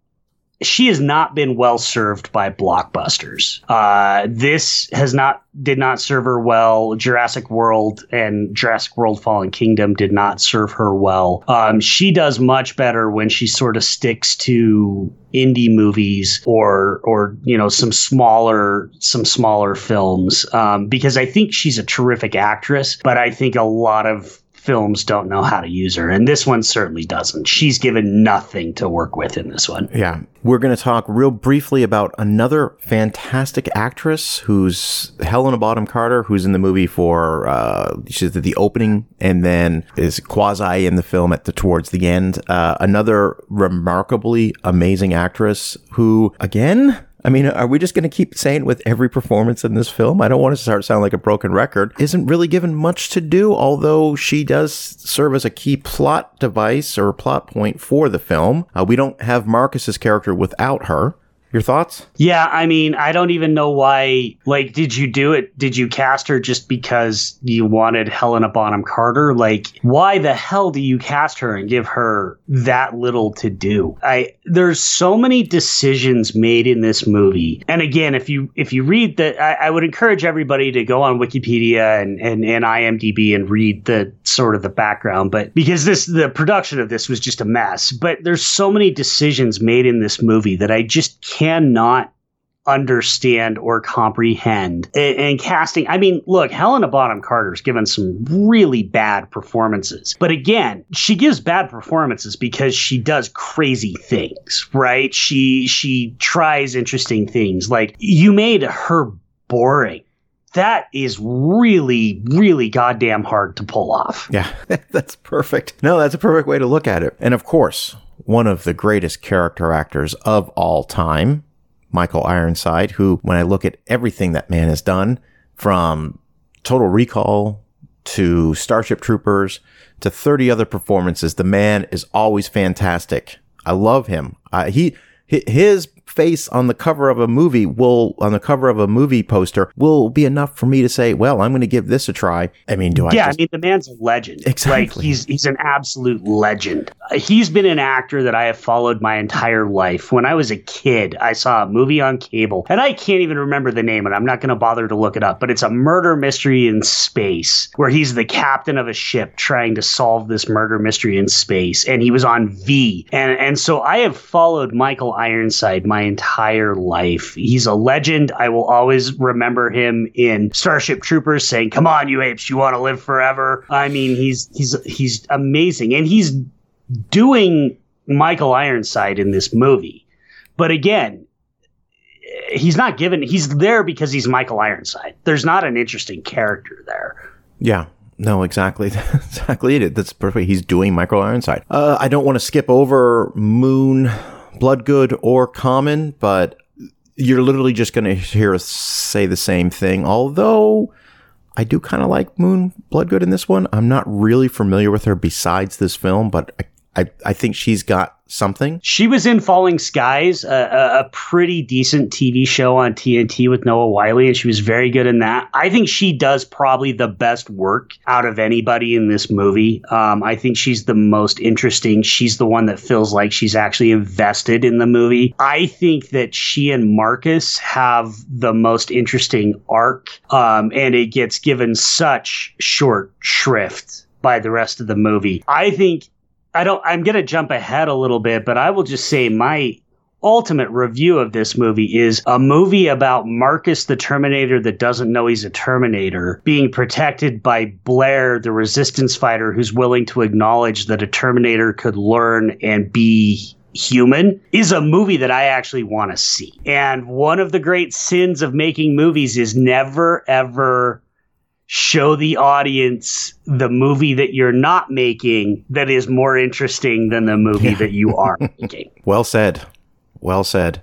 Speaker 2: she has not been well served by blockbusters. Uh, this has not did not serve her well. Jurassic World and Jurassic World Fallen Kingdom did not serve her well. Um, she does much better when she sort of sticks to indie movies or or you know some smaller some smaller films um, because I think she's a terrific actress, but I think a lot of films don't know how to use her, and this one certainly doesn't. She's given nothing to work with in this one.
Speaker 1: Yeah. We're going to talk real briefly about another fantastic actress who's Helena Bonham Carter, who's in the movie for, uh, she's at the opening and then is quasi in the film at the towards the end. Uh, another remarkably amazing actress who, again, I mean, are we just going to keep saying with every performance in this film? I don't want to start sound like a broken record. Isn't really given much to do, although she does serve as a key plot device or plot point for the film. Uh, we don't have Marcus's character without her. Your thoughts?
Speaker 2: Yeah, I mean, I don't even know why. Like, did you do it? Did you cast her just because you wanted Helena Bonham Carter? Like, why the hell do you cast her and give her that little to do? I there's so many decisions made in this movie. And again, if you if you read the, I, I would encourage everybody to go on Wikipedia and, and and IMDb and read the sort of the background. But because this the production of this was just a mess. But there's so many decisions made in this movie that I just can't cannot understand or comprehend. And, and, casting, I mean, look, Helena Bonham Carter's given some really bad performances. But again, she gives bad performances because she does crazy things, right? She she tries interesting things. Like you made her boring. That is really, really goddamn hard to pull off.
Speaker 1: Yeah, that's perfect. No, that's a perfect way to look at it. And of course, one of the greatest character actors of all time, Michael Ironside, who, when I look at everything that man has done, from Total Recall to Starship Troopers to 30 other performances, the man is always fantastic I love him. He his face on the cover of a movie will on the cover of a movie poster will be enough for me to say, well, I'm going to give this a try. I mean, do I?
Speaker 2: Yeah,
Speaker 1: just-
Speaker 2: I mean, the man's a legend.
Speaker 1: Exactly.
Speaker 2: Like he's he's an absolute legend. Uh, He's been an actor that I have followed my entire life. When I was a kid, I saw a movie on cable, and I can't even remember the name, and I'm not going to bother to look it up. But it's a murder mystery in space where he's the captain of a ship trying to solve this murder mystery in space, and he was on V. And and so I have followed Michael Ironside my entire life. He's a legend. I will always remember him in Starship Troopers saying, "Come on, you apes, you want to live forever." I mean, he's he's he's amazing, and he's doing Michael Ironside in this movie. But again, he's not given. He's there because he's Michael Ironside. There's not an interesting character there.
Speaker 1: Yeah. No, exactly. exactly it. That's perfect. He's doing Michael Ironside. Uh, I don't want to skip over Moon, Bloodgood, or Common, but you're literally just going to hear us say the same thing. Although I do kind of like Moon Bloodgood in this one. I'm not really familiar with her besides this film, but I, I, I think she's got something.
Speaker 2: She was in Falling Skies, a, a, pretty decent TV show on TNT with Noah Wyle, and she was very good in that. I think she does probably the best work out of anybody in this movie. Um, I think she's the most interesting. She's the one that feels like she's actually invested in the movie. I think that she and Marcus have the most interesting arc, um, and it gets given such short shrift by the rest of the movie. I think I don't I'm going to jump ahead a little bit, but I will just say my ultimate review of this movie is a movie about Marcus the Terminator that doesn't know he's a Terminator being protected by Blair the resistance fighter who's willing to acknowledge that a Terminator could learn and be human is a movie that I actually want to see. And one of the great sins of making movies is never ever show the audience the movie that you're not making that is more interesting than the movie that you are making.
Speaker 1: Well said. Well said.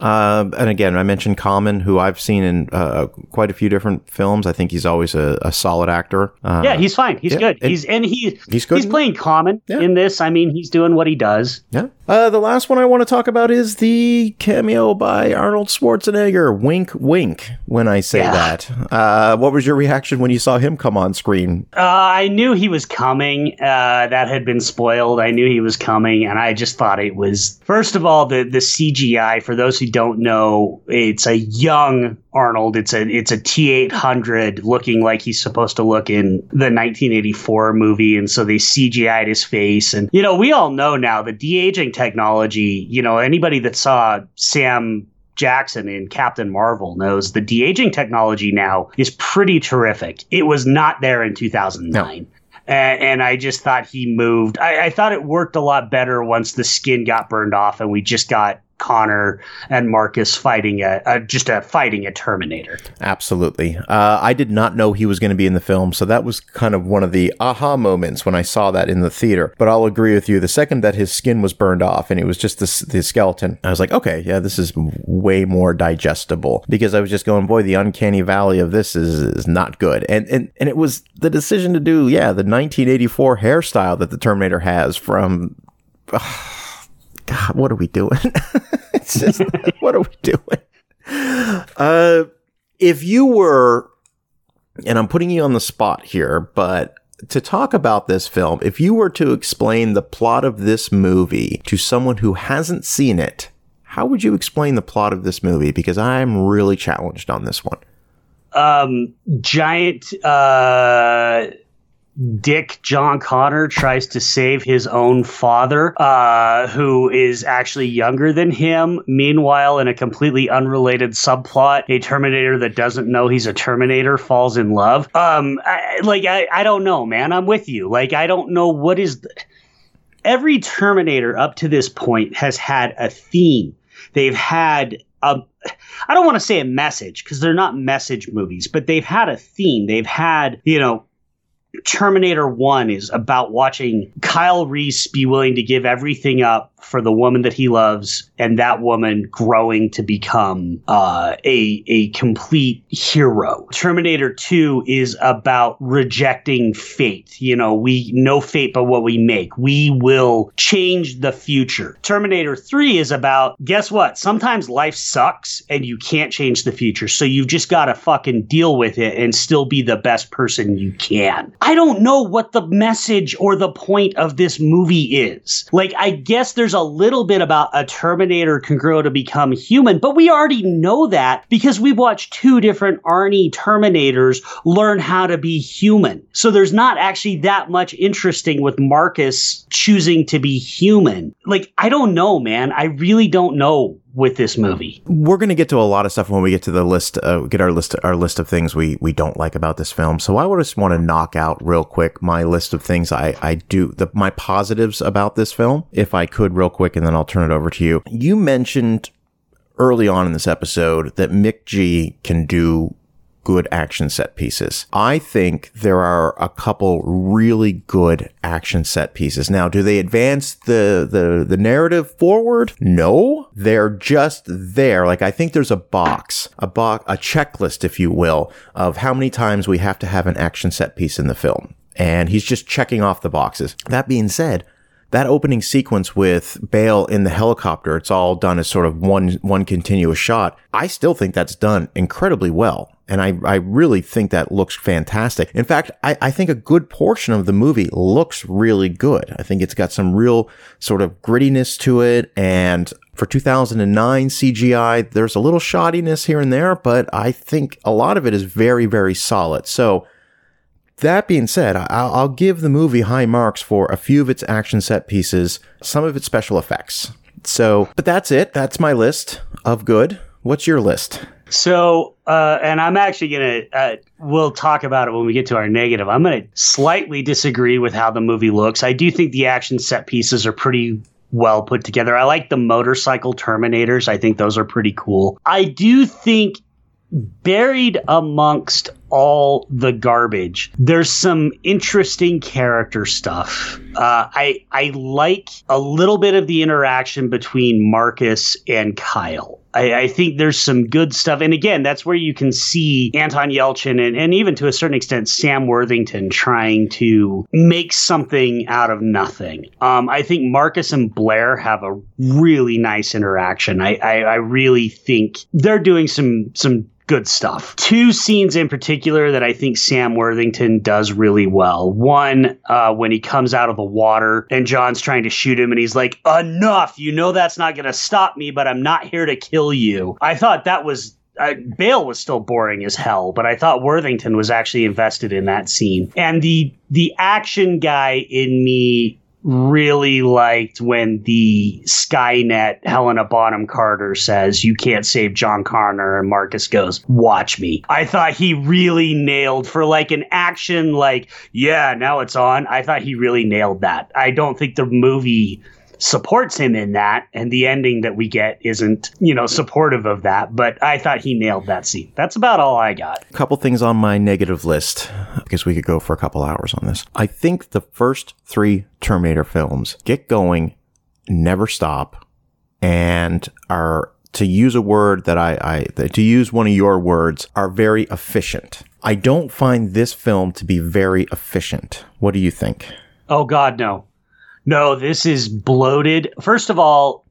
Speaker 1: Uh, and again, I mentioned Common, who I've seen in uh, quite a few different films. I think he's always a, a solid actor. Uh,
Speaker 2: yeah, he's fine. He's
Speaker 1: yeah,
Speaker 2: good.
Speaker 1: and
Speaker 2: he's and he
Speaker 1: he's good.
Speaker 2: He's playing Common
Speaker 1: Yeah.
Speaker 2: in this. I mean, he's doing what he does.
Speaker 1: Yeah. Uh, the last one I want to talk about is the cameo by Arnold Schwarzenegger. Wink, wink. When I say
Speaker 2: Yeah.
Speaker 1: that, uh, what was your reaction when you saw him come on screen?
Speaker 2: Uh, I knew he was coming. Uh, that had been spoiled. I knew he was coming, and I just thought it was first of all the the CGI. For those who don't know, it's a young Arnold. It's a it's a T eight hundred looking like he's supposed to look in the 1984 movie, and so they CGI'd his face. And you know, we all know now the de aging technology. You know, anybody that saw Sam Jackson in Captain Marvel knows the de aging technology now is pretty terrific. It was not there in 2009. And, and I just thought he moved. I, I thought it worked a lot better once the skin got burned off and we just got Connor and Marcus fighting a, a just a fighting a Terminator.
Speaker 1: Absolutely. Uh, I did not know he was going to be in the film, so that was kind of one of the aha moments when I saw that in the theater. But I'll agree with you. The second that his skin was burned off and it was just the, the skeleton, I was like, okay, yeah, this is way more digestible. Because I was just going, boy, the uncanny valley of this is, is not good. And, and and it was the decision to do, yeah, the 1984 hairstyle that the Terminator has from. God, what are we doing? it's just, what are we doing? Uh, if you were, and I'm putting you on the spot here, but to talk about this film, if you were to explain the plot of this movie to someone who hasn't seen it, how would you explain the plot of this movie? Because I'm really challenged on this one.
Speaker 2: Um, giant uh, Dick John Connor tries to save his own father, uh, who is actually younger than him. Meanwhile, in a completely unrelated subplot, a Terminator that doesn't know he's a Terminator falls in love. Um, I, like I, I don't know, man. I'm with you. Like I don't know what is. Every Terminator up to this point has had a theme. They've had a I don't want to say a message because they're not message movies, but they've had a theme. They've had, you know, Terminator 1 is about watching Kyle Reese be willing to give everything up for the woman that he loves and that woman growing to become uh, a, a complete hero. Terminator 2 is about rejecting fate. You know, we no fate but what we make. We will change the future. Terminator 3 is about guess what? Sometimes life sucks and you can't change the future. So you've just got to fucking deal with it and still be the best person you can. I don't know what the message or the point of this movie is. Like, I guess there's a little bit about a Terminator can grow to become human, but we already know that because we've watched two different Arnie Terminators learn how to be human. So there's not actually that much interesting with Marcus choosing to be human. Like, I don't know, man. I really don't know with this movie.
Speaker 1: We're going to get to a lot of stuff when we get to the list, uh, get our list, our list of things we, we don't like about this film. So I would just want to knock out real quick my list of things I, I do, the, my positives about this film, if I could real quick, and then I'll turn it over to you. You mentioned early on in this episode that McG can do good action set pieces. I think there are a couple really good action set pieces. Now, do they advance the, the, the narrative forward? No, they're just there. Like, I think there's a box, a box, a checklist, if you will, of how many times we have to have an action set piece in the film. And he's just checking off the boxes. That being said, that opening sequence with Bale in the helicopter, it's all done as sort of one, one continuous shot. I still think that's done incredibly well. And I, I really think that looks fantastic. In fact, I, I think a good portion of the movie looks really good. I think it's got some real sort of grittiness to it. And for 2009 CGI, there's a little shoddiness here and there, but I think a lot of it is very, very solid. So that being said, I'll, give the movie high marks for a few of its action set pieces, some of its special effects. So, but that's it. That's my list of good. What's your list?
Speaker 2: So, uh, and I'm actually gonna, uh, we'll talk about it when we get to our negative. I'm gonna slightly disagree with how the movie looks. I do think the action set pieces are pretty well put together. I like the motorcycle Terminators. I think those are pretty cool. I do think buried amongst all the garbage there's some interesting character stuff uh, i i like a little bit of the interaction between marcus and kyle I, I, think there's some good stuff. And again, that's where you can see Anton Yelchin and, and even to a certain extent Sam Worthington trying to make something out of nothing. Um, I think Marcus and Blair have a really nice interaction. I, I, I really think they're doing some some good stuff. Two scenes in particular that I think Sam Worthington does really well. One, uh, when he comes out of the water and John's trying to shoot him and he's like, enough, you know that's not going to stop me, but I'm not here to kill you. I thought that was uh, Bale was still boring as hell, but I thought Worthington was actually invested in that scene. And the the action guy in me really liked when the Skynet Helena Bonham Carter says, You can't save John Connor. And Marcus goes, Watch me. I thought he really nailed for like an action, like, yeah, now it's on. I thought he really nailed that. I don't think the movie supports him in that and the ending that we get isn't you know supportive of that but i thought he nailed that scene. That's about all i got.
Speaker 1: A couple things on my negative list. Because we could go for a couple hours on this. I think the first three terminator films get going never stop and are to use a word that I, I to use one of your words are very efficient. I don't find this film to be very efficient. What do you think?
Speaker 2: Oh god no no, this is bloated. First of all,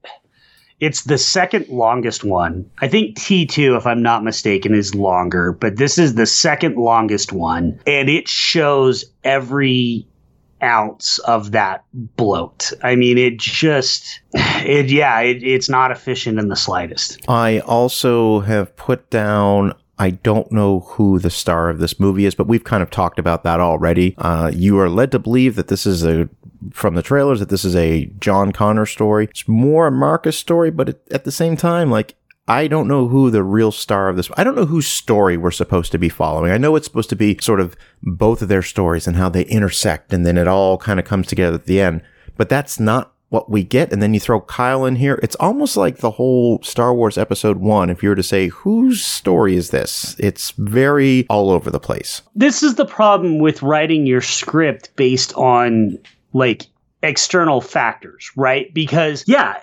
Speaker 2: it's the second longest one. I think T2, if I'm not mistaken, is longer, but this is the second longest one. And it shows every ounce of that bloat. I mean, it just, it, yeah, it, it's not efficient in the slightest.
Speaker 1: I also have put down I don't know who the star of this movie is, but we've kind of talked about that already. Uh, you are led to believe that this is a from the trailers that this is a John Connor story. It's more a Marcus story, but at the same time, like I don't know who the real star of this. I don't know whose story we're supposed to be following. I know it's supposed to be sort of both of their stories and how they intersect, and then it all kind of comes together at the end. But that's not what we get, and then you throw Kyle in here. It's almost like the whole Star Wars Episode One. If you were to say whose story is this, it's very all over the place.
Speaker 2: This is the problem with writing your script based on like external factors, right? Because yeah,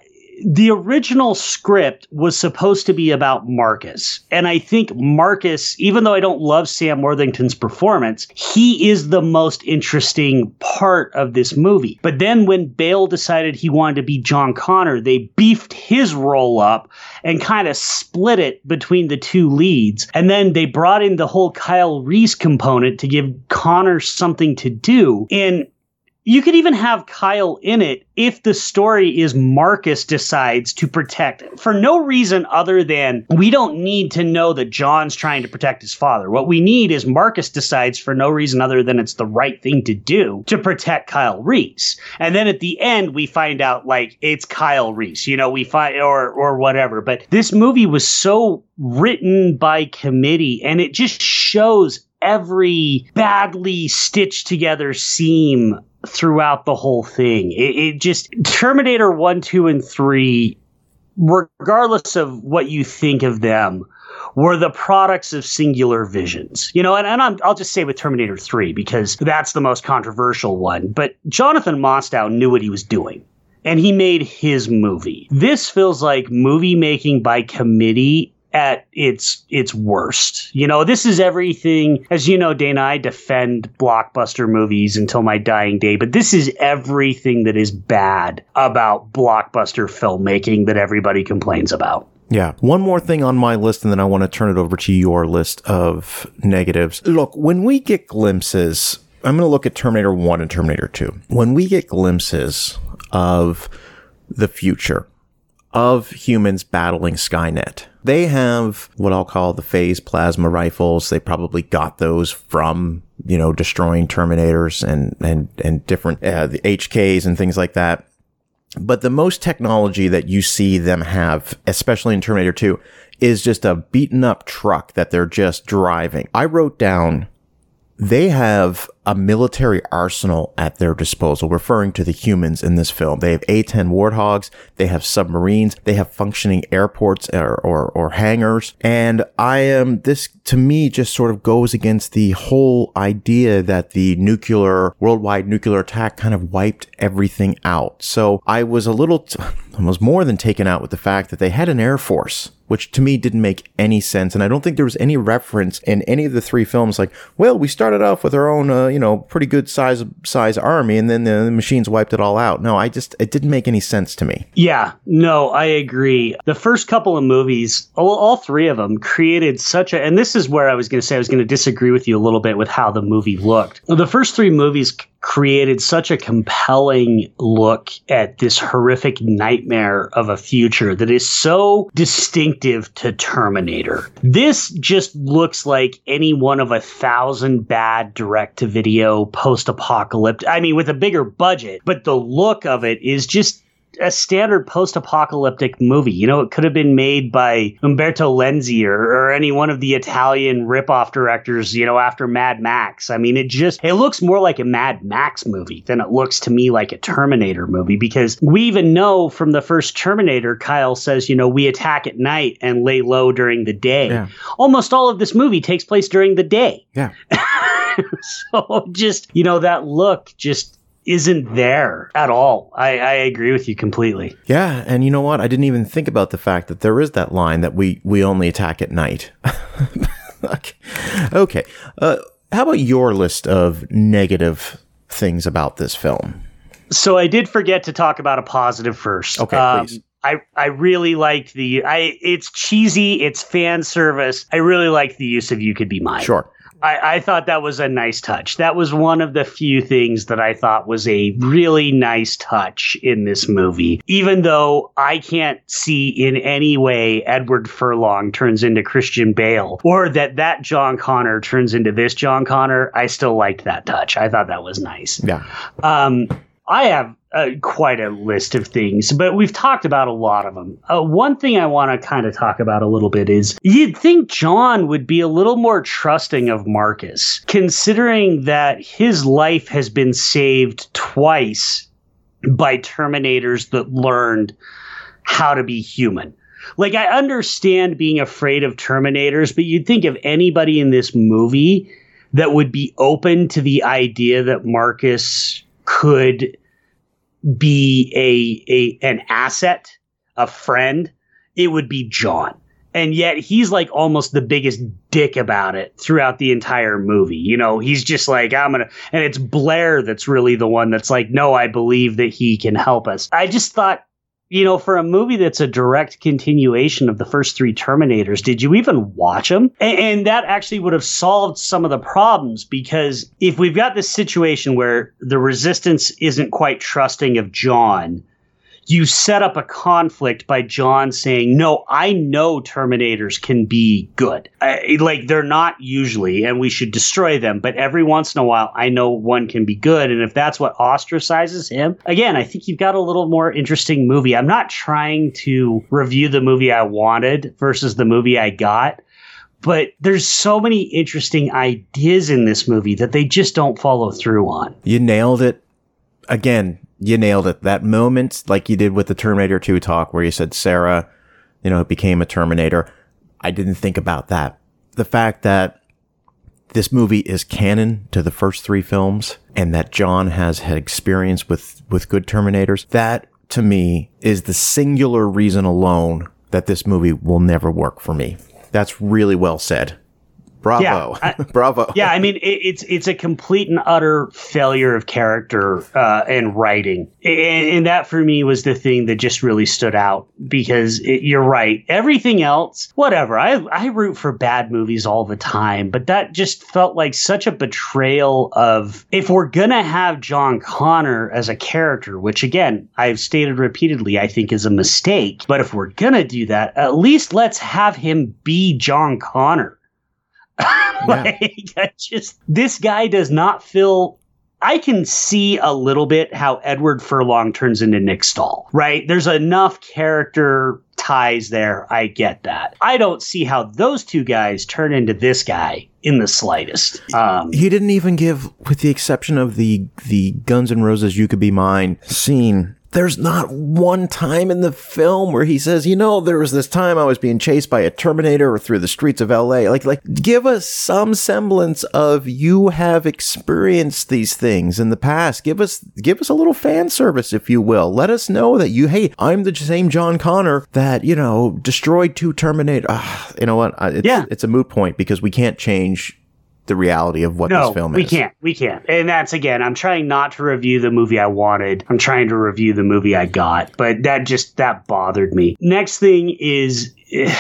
Speaker 2: the original script was supposed to be about Marcus. And I think Marcus, even though I don't love Sam Worthington's performance, he is the most interesting part of this movie. But then when Bale decided he wanted to be John Connor, they beefed his role up and kind of split it between the two leads. And then they brought in the whole Kyle Reese component to give Connor something to do. And you could even have Kyle in it if the story is Marcus decides to protect for no reason other than we don't need to know that John's trying to protect his father. What we need is Marcus decides for no reason other than it's the right thing to do to protect Kyle Reese. And then at the end we find out like it's Kyle Reese, you know, we find or or whatever. But this movie was so written by committee and it just shows every badly stitched together seam throughout the whole thing. It, it, just Terminator 1, 2, and 3, regardless of what you think of them, were the products of singular visions. You know, and, and i will just say with Terminator 3 because that's the most controversial one. But Jonathan Mostow knew what he was doing. And he made his movie. This feels like movie making by committee at its its worst. You know, this is everything as you know, Dana, I defend blockbuster movies until my dying day, but this is everything that is bad about blockbuster filmmaking that everybody complains about.
Speaker 1: Yeah. One more thing on my list, and then I want to turn it over to your list of negatives. Look, when we get glimpses, I'm going to look at Terminator 1 and Terminator 2. When we get glimpses of the future, of humans battling Skynet. They have what I'll call the phase plasma rifles. They probably got those from, you know, destroying Terminators and, and, and different, uh, the HKs and things like that. But the most technology that you see them have, especially in Terminator 2, is just a beaten up truck that they're just driving. I wrote down they have a military arsenal at their disposal, referring to the humans in this film. They have A-10 Warthogs, they have submarines, they have functioning airports or, or, or hangars. And I am, this to me just sort of goes against the whole idea that the nuclear, worldwide nuclear attack kind of wiped everything out. So I was a little, t- I was more than taken out with the fact that they had an air force which to me didn't make any sense. And I don't think there was any reference in any of the three films like, well, we started off with our own, uh, you know, pretty good size size army, and then the machines wiped it all out. No, I just it didn't make any sense to me.
Speaker 2: Yeah, no, I agree. The first couple of movies, all, all three of them, created such a, and this is where I was going to say I was going to disagree with you a little bit with how the movie looked. The first three movies created such a compelling look at this horrific nightmare of a future that is so distinctive to Terminator. This just looks like any one of a thousand bad direct to video post apocalyptic. I mean, with a bigger budget, but the look of it is just a standard post-apocalyptic movie. You know, it could have been made by Umberto Lenzi or, or any one of the Italian rip-off directors, you know, after Mad Max. I mean, it just it looks more like a Mad Max movie than it looks to me like a Terminator movie because we even know from the first Terminator, Kyle says, you know, we attack at night and lay low during the day. Yeah. Almost all of this movie takes place during the day.
Speaker 1: Yeah.
Speaker 2: so just, you know, that look just isn't there at all. I, I agree with you completely.
Speaker 1: Yeah, and you know what? I didn't even think about the fact that there is that line that we we only attack at night. okay, okay. Uh, how about your list of negative things about this film?
Speaker 2: So I did forget to talk about a positive first.
Speaker 1: Okay, um, please.
Speaker 2: I, I really liked the I it's cheesy, it's fan service. I really like the use of you could be mine.
Speaker 1: Sure.
Speaker 2: I, I, thought that was a nice touch. That was one of the few things that I thought was a really nice touch in this movie. Even though I can't see in any way Edward Furlong turns into Christian Bale or that that John Connor turns into this John Connor, I still liked that touch. I thought that was nice.
Speaker 1: Yeah.
Speaker 2: Um, I have uh, quite a list of things, but we've talked about a lot of them. Uh, one thing I want to kind of talk about a little bit is you'd think John would be a little more trusting of Marcus, considering that his life has been saved twice by Terminators that learned how to be human. Like, I understand being afraid of Terminators, but you'd think of anybody in this movie that would be open to the idea that Marcus could be a, a an asset, a friend, it would be John. And yet he's like almost the biggest dick about it throughout the entire movie. You know, he's just like, I'm gonna and it's Blair that's really the one that's like, no, I believe that he can help us. I just thought you know, for a movie that's a direct continuation of the first three Terminators, did you even watch them? And, and, that actually would have solved some of the problems because if we've got this situation where the resistance isn't quite trusting of John, you set up a conflict by John saying, "No, I know Terminators can be good. I, like they're not usually, and we should destroy them. But every once in a while, I know one can be good. And if that's what ostracizes him, again, I think you've got a little more interesting movie. I'm not trying to review the movie I wanted versus the movie I got." But there's so many interesting ideas in this movie that they just don't follow through on.
Speaker 1: You nailed it. Again, you nailed it. That moment, like you did with the Terminator 2 talk, where you said Sarah, you know, became a Terminator. I didn't think about that. The fact that this movie is canon to the first three films and that John has had experience with, with good Terminators, that to me is the singular reason alone that this movie will never work for me. That's really well said. Bravo, yeah, I, bravo.
Speaker 2: Yeah, I mean, it, it's it's a complete and utter failure of character uh, and writing, and, and, that for me was the thing that just really stood out because it, you're right. Everything else, whatever. I I root for bad movies all the time, but that just felt like such a betrayal of if we're gonna have John Connor as a character, which again I've stated repeatedly, I think is a mistake. But if we're gonna do that, at least let's have him be John Connor like, I just this guy does not feel I can see a little bit how Edward Furlong turns into Nick Stahl, right? There's enough character ties there. I get that. I don't see how those two guys turn into this guy in the slightest.
Speaker 1: Um, he didn't even give, with the exception of the the Guns N' Roses "You Could Be Mine" scene there's not one time in the film where he says, you know, there was this time I was being chased by a Terminator or through the streets of LA. Like, like, give us some semblance of you have experienced these things in the past. Give us, give us a little fan service, if you will. Let us know that you, hey, I'm the same John Connor that, you know, destroyed two Terminator. Uh, you know what? It's, yeah. it's a moot point because we can't change the reality of what no, this film is.
Speaker 2: We can't. We can't. And that's again, I'm trying not to review the movie I wanted. I'm trying to review the movie I got. But that just that bothered me. Next thing is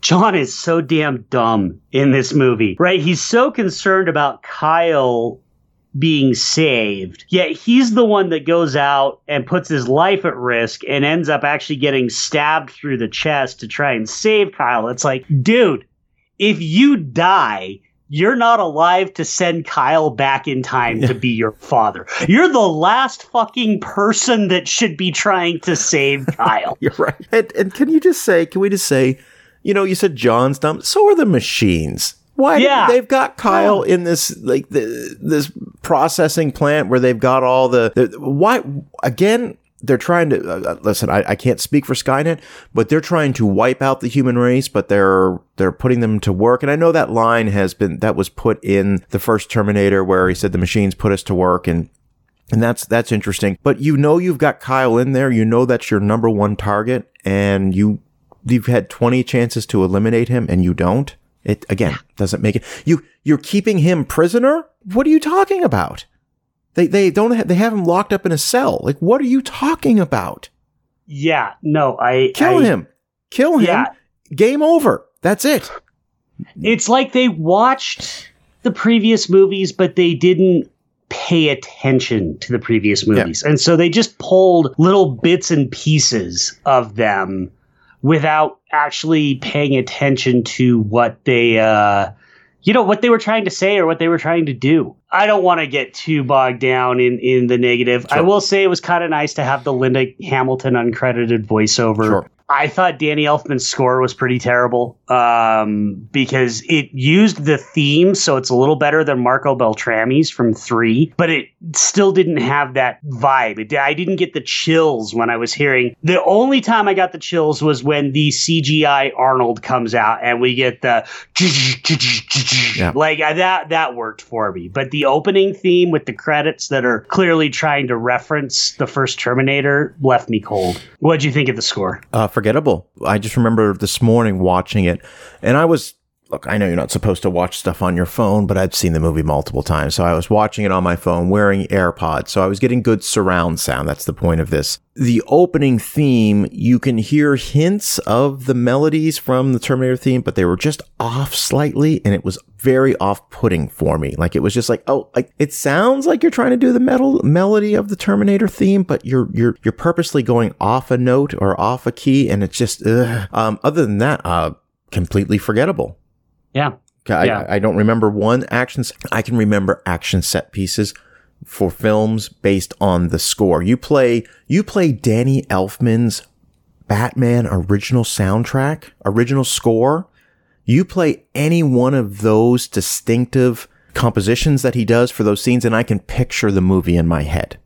Speaker 2: John is so damn dumb in this movie. Right? He's so concerned about Kyle being saved. Yet he's the one that goes out and puts his life at risk and ends up actually getting stabbed through the chest to try and save Kyle. It's like, dude, if you die, you're not alive to send Kyle back in time to be your father. You're the last fucking person that should be trying to save Kyle.
Speaker 1: you're right. And, and, can you just say, can we just say, you know, you said John's dumb. So are the machines. Why? Yeah. They've got Kyle in this like the, this processing plant where they've got all the, the why again they're trying to uh, uh, listen. I, I can't speak for Skynet, but they're trying to wipe out the human race. But they're they're putting them to work. And I know that line has been that was put in the first Terminator, where he said the machines put us to work, and and that's that's interesting. But you know you've got Kyle in there. You know that's your number one target, and you you've had twenty chances to eliminate him, and you don't. It again doesn't make it. You you're keeping him prisoner. What are you talking about? They they don't have, they have him locked up in a cell. Like what are you talking about?
Speaker 2: Yeah, no, I
Speaker 1: kill
Speaker 2: I,
Speaker 1: him. Kill him. Yeah. Game over. That's it.
Speaker 2: It's like they watched the previous movies but they didn't pay attention to the previous movies. Yeah. And so they just pulled little bits and pieces of them without actually paying attention to what they uh you know what they were trying to say or what they were trying to do. I don't want to get too bogged down in in the negative. Sure. I will say it was kind of nice to have the Linda Hamilton uncredited voiceover. Sure. I thought Danny Elfman's score was pretty terrible um, because it used the theme, so it's a little better than Marco Beltrami's from three, but it still didn't have that vibe. It, I didn't get the chills when I was hearing. The only time I got the chills was when the CGI Arnold comes out and we get the yeah. like that. That worked for me, but the opening theme with the credits that are clearly trying to reference the first Terminator left me cold. What'd you think of the score?
Speaker 1: Uh, forgettable. I just remember this morning watching it, and I was look, I know you're not supposed to watch stuff on your phone, but I've seen the movie multiple times. So I was watching it on my phone wearing AirPods. So I was getting good surround sound. That's the point of this. The opening theme, you can hear hints of the melodies from the Terminator theme, but they were just off slightly and it was very off putting for me. Like it was just like, oh, like it sounds like you're trying to do the metal melody of the Terminator theme, but you're, you're, you're purposely going off a note or off a key. And it's just, um, other than that, uh, completely forgettable.
Speaker 2: Yeah.
Speaker 1: I,
Speaker 2: yeah.
Speaker 1: I don't remember one action. I can remember action set pieces for films based on the score. You play, you play Danny Elfman's Batman original soundtrack, original score. You play any one of those distinctive compositions that he does for those scenes, and I can picture the movie in my head.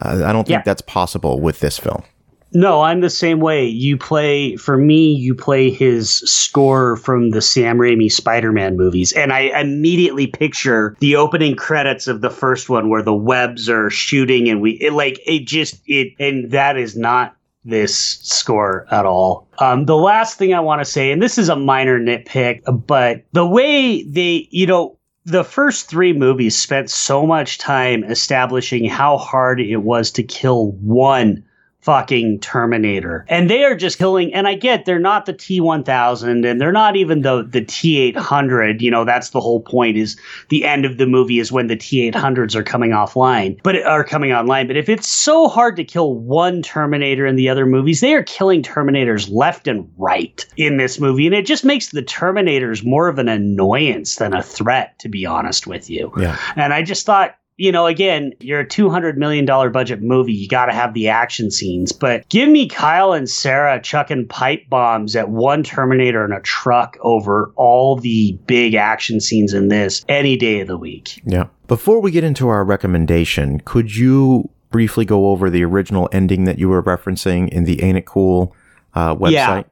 Speaker 1: Uh, I don't think yeah. that's possible with this film.
Speaker 2: No, I'm the same way. You play for me. You play his score from the Sam Raimi Spider-Man movies, and I immediately picture the opening credits of the first one where the webs are shooting, and we it, like it just it, and that is not this score at all. Um, the last thing I want to say, and this is a minor nitpick, but the way they, you know, the first three movies spent so much time establishing how hard it was to kill one fucking Terminator. And they are just killing and I get they're not the T1000 and they're not even the the T800, you know, that's the whole point is the end of the movie is when the T800s are coming offline, but are coming online. But if it's so hard to kill one Terminator in the other movies, they are killing Terminators left and right in this movie and it just makes the Terminators more of an annoyance than a threat to be honest with you.
Speaker 1: Yeah.
Speaker 2: And I just thought you know, again, you're a $200 million budget movie. You got to have the action scenes. But give me Kyle and Sarah chucking pipe bombs at one Terminator in a truck over all the big action scenes in this any day of the week.
Speaker 1: Yeah. Before we get into our recommendation, could you briefly go over the original ending that you were referencing in the Ain't It Cool uh, website?
Speaker 2: Yeah.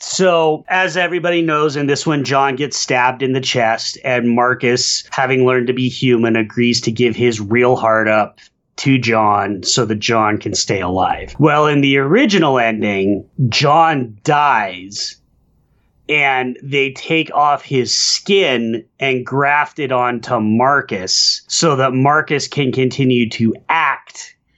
Speaker 2: So, as everybody knows, in this one, John gets stabbed in the chest, and Marcus, having learned to be human, agrees to give his real heart up to John so that John can stay alive. Well, in the original ending, John dies and they take off his skin and graft it onto Marcus so that Marcus can continue to act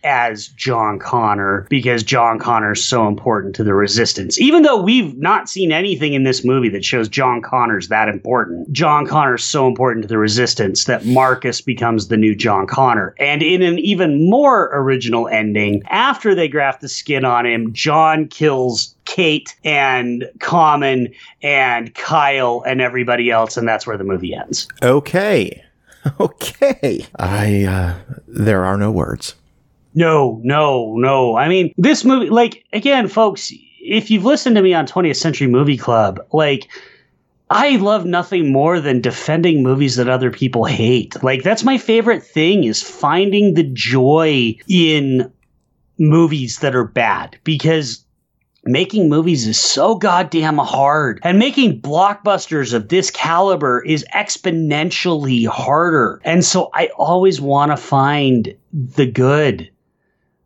Speaker 2: as John Connor because John Connor is so important to the resistance. Even though we've not seen anything in this movie that shows John Connor's that important, John Connor is so important to the resistance that Marcus becomes the new John Connor. And in an even more original ending, after they graft the skin on him, John kills Kate and Common and Kyle and everybody else, and that's where the movie ends.
Speaker 1: Okay. Okay. I, uh, there are no words.
Speaker 2: No, no, no. I mean, this movie, like, again, folks, if you've listened to me on 20th Century Movie Club, like, I love nothing more than defending movies that other people hate. Like, that's my favorite thing is finding the joy in movies that are bad because making movies is so goddamn hard and making blockbusters of this caliber is exponentially harder and so i always want to find the good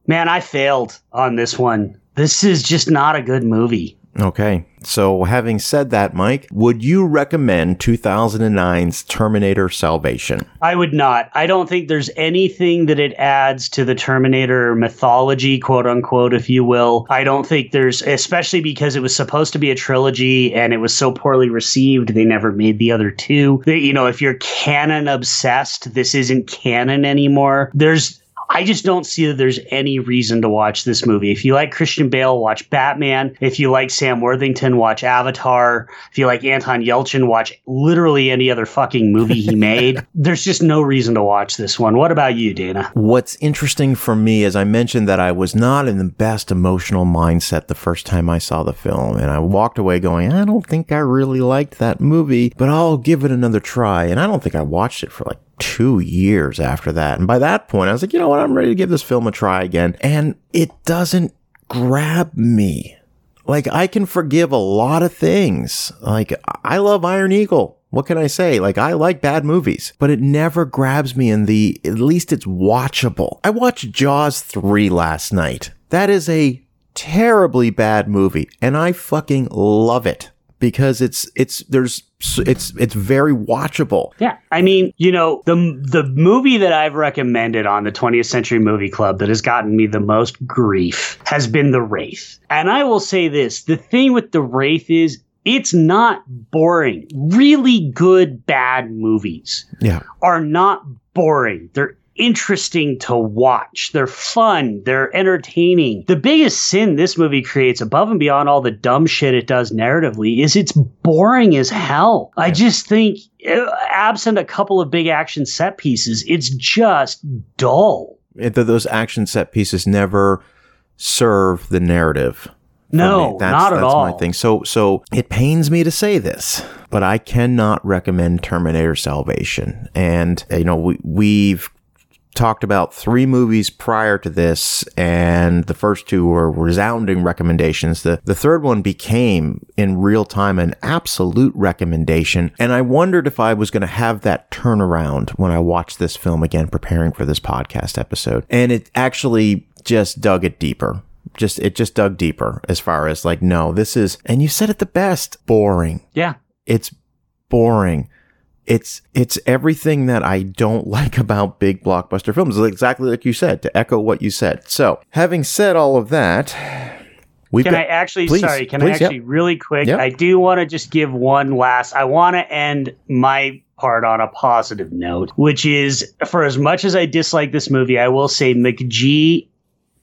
Speaker 2: Man, I failed on this one. This is just not a good movie.
Speaker 1: Okay. So, having said that, Mike, would you recommend 2009's Terminator Salvation?
Speaker 2: I would not. I don't think there's anything that it adds to the Terminator mythology, quote unquote, if you will. I don't think there's, especially because it was supposed to be a trilogy and it was so poorly received, they never made the other two. you know, if you're canon obsessed, this isn't canon anymore. There's I just don't see that there's any reason to watch this movie. If you like Christian Bale, watch Batman. If you like Sam Worthington, watch Avatar. If you like Anton Yelchin, watch literally any other fucking movie he made. there's just no reason to watch this one. What about you, Dana?
Speaker 1: What's interesting for me is I mentioned that I was not in the best emotional mindset the first time I saw the film, and I walked away going, I don't think I really liked that movie, but I'll give it another try. And I don't think I watched it for like two years after that. And by that point, I was like, you know what? I'm ready to give this film a try again. And it doesn't grab me. Like, I can forgive a lot of things. Like, I love Iron Eagle. What can I say? Like, I like bad movies, but it never grabs me in the, at least it's watchable. I watched Jaws 3 last night. That is a terribly bad movie, and I fucking love it because it's it's there's it's it's very watchable.
Speaker 2: Yeah, I mean, you know, the the movie that I've recommended on the 20th Century Movie Club that has gotten me the most grief has been The Wraith. And I will say this, the thing with The Wraith is it's not boring. Really good bad movies
Speaker 1: Yeah.
Speaker 2: are not boring. They're interesting to watch. They're fun. They're entertaining. The biggest sin this movie creates, above and beyond all the dumb shit it does narratively, is it's boring as hell. I just think, uh, absent a couple of big action set pieces, it's just dull.
Speaker 1: It, those action set pieces never serve the narrative.
Speaker 2: No.
Speaker 1: That's,
Speaker 2: not at
Speaker 1: that's
Speaker 2: all.
Speaker 1: my thing. So, so it pains me to say this, but I cannot recommend Terminator Salvation. And you know, we, we've talked about three movies prior to this, and the first two were resounding recommendations. The the third one became in real time an absolute recommendation, and I wondered if I was going to have that turnaround when I watched this film again, preparing for this podcast episode, and it actually just dug it deeper. Just it just dug deeper as far as like, no, this is, and you said it the best, boring
Speaker 2: Yeah.
Speaker 1: it's boring. It's it's everything that I don't like about big blockbuster films. Exactly like you said, to echo what you said. So, having said all of that, we've
Speaker 2: Can
Speaker 1: got,
Speaker 2: I actually,
Speaker 1: Please,
Speaker 2: sorry, can
Speaker 1: please,
Speaker 2: I actually, really quick. I do want to just give one last, I want to end my part on a positive note, which is for as much as I dislike this movie, I will say McG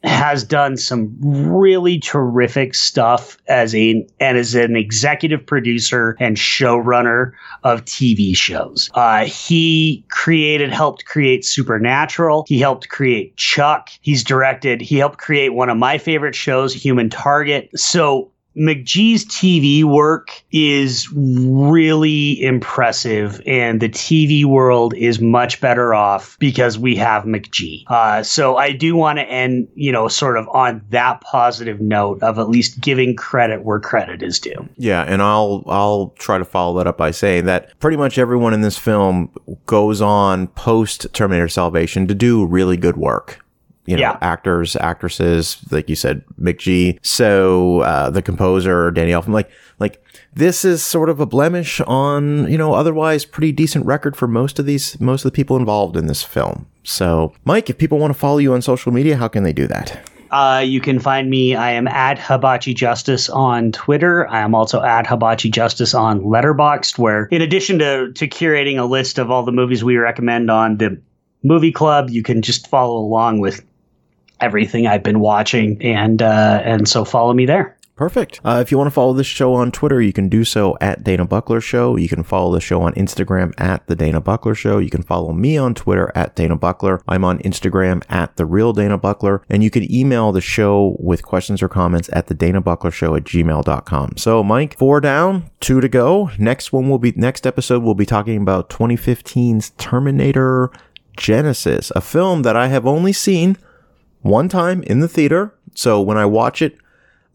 Speaker 2: has done some really terrific stuff as a and as an executive producer and showrunner of TV shows. Uh, he created, helped create Supernatural. He helped create Chuck. He's directed. He helped create one of my favorite shows, Human Target. So. McG's TV work is really impressive, and the TV world is much better off because we have McG. Uh, so I do want to end, you know, sort of on that positive note of at least giving credit where credit is due.
Speaker 1: yeah, and I'll I'll try to follow that up by saying that pretty much everyone in this film goes on post Terminator Salvation to do really good work. You know,
Speaker 2: Yeah.
Speaker 1: actors, actresses, like you said, McG. So uh, the composer, Danny Elfman, like like this is sort of a blemish on you know otherwise pretty decent record for most of these most of the people involved in this film. So, Mike, if people want to follow you on social media, how can they do that?
Speaker 2: Uh, you can find me. I am at Hibachi Justice on Twitter. I am also at Hibachi Justice on Letterboxd, where in addition to to curating a list of all the movies we recommend on the movie club, you can just follow along with everything I've been watching, and uh, and so follow me there.
Speaker 1: Perfect. Uh, if you want to follow this show on Twitter, you can do so at Dana Buckler Show. You can follow the show on Instagram at The Dana Buckler Show. You can follow me on Twitter at Dana Buckler. I'm on Instagram at The Real Dana Buckler. And you can email the show with questions or comments at The Dana Buckler Show at gmail.com. So, Mike, four down, two to go. Next one will be, next episode, we'll be talking about 2015's Terminator Genisys, a film that I have only seen one time in the theater. So when I watch it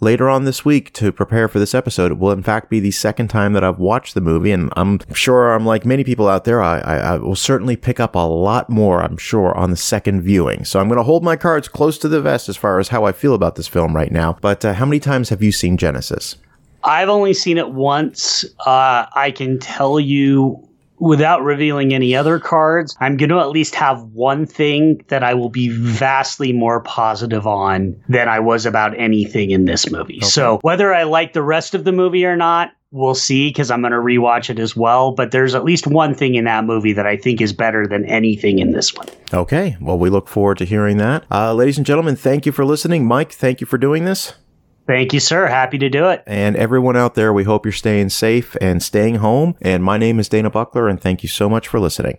Speaker 1: later on this week to prepare for this episode, it will in fact be the second time that I've watched the movie. And I'm sure I'm like many people out there, I, I, I will certainly pick up a lot more, I'm sure, on the second viewing. So I'm going to hold my cards close to the vest as far as how I feel about this film right now. But uh, how many times have you seen Genisys?
Speaker 2: I've only seen it once. Uh, I can tell you without revealing any other cards, I'm going to at least have one thing that I will be vastly more positive on than I was about anything in this movie. So whether I like the rest of the movie or not, we'll see because I'm going to rewatch it as well. But there's at least one thing in that movie that I think is better than anything in this one.
Speaker 1: Okay. Well, we look forward to hearing that. Uh, ladies and gentlemen, thank you for listening. Mike, thank you for doing this.
Speaker 2: Thank you, sir. Happy to do it.
Speaker 1: And everyone out there, we hope you're staying safe and staying home. And my name is Dana Buckler, and thank you so much for listening.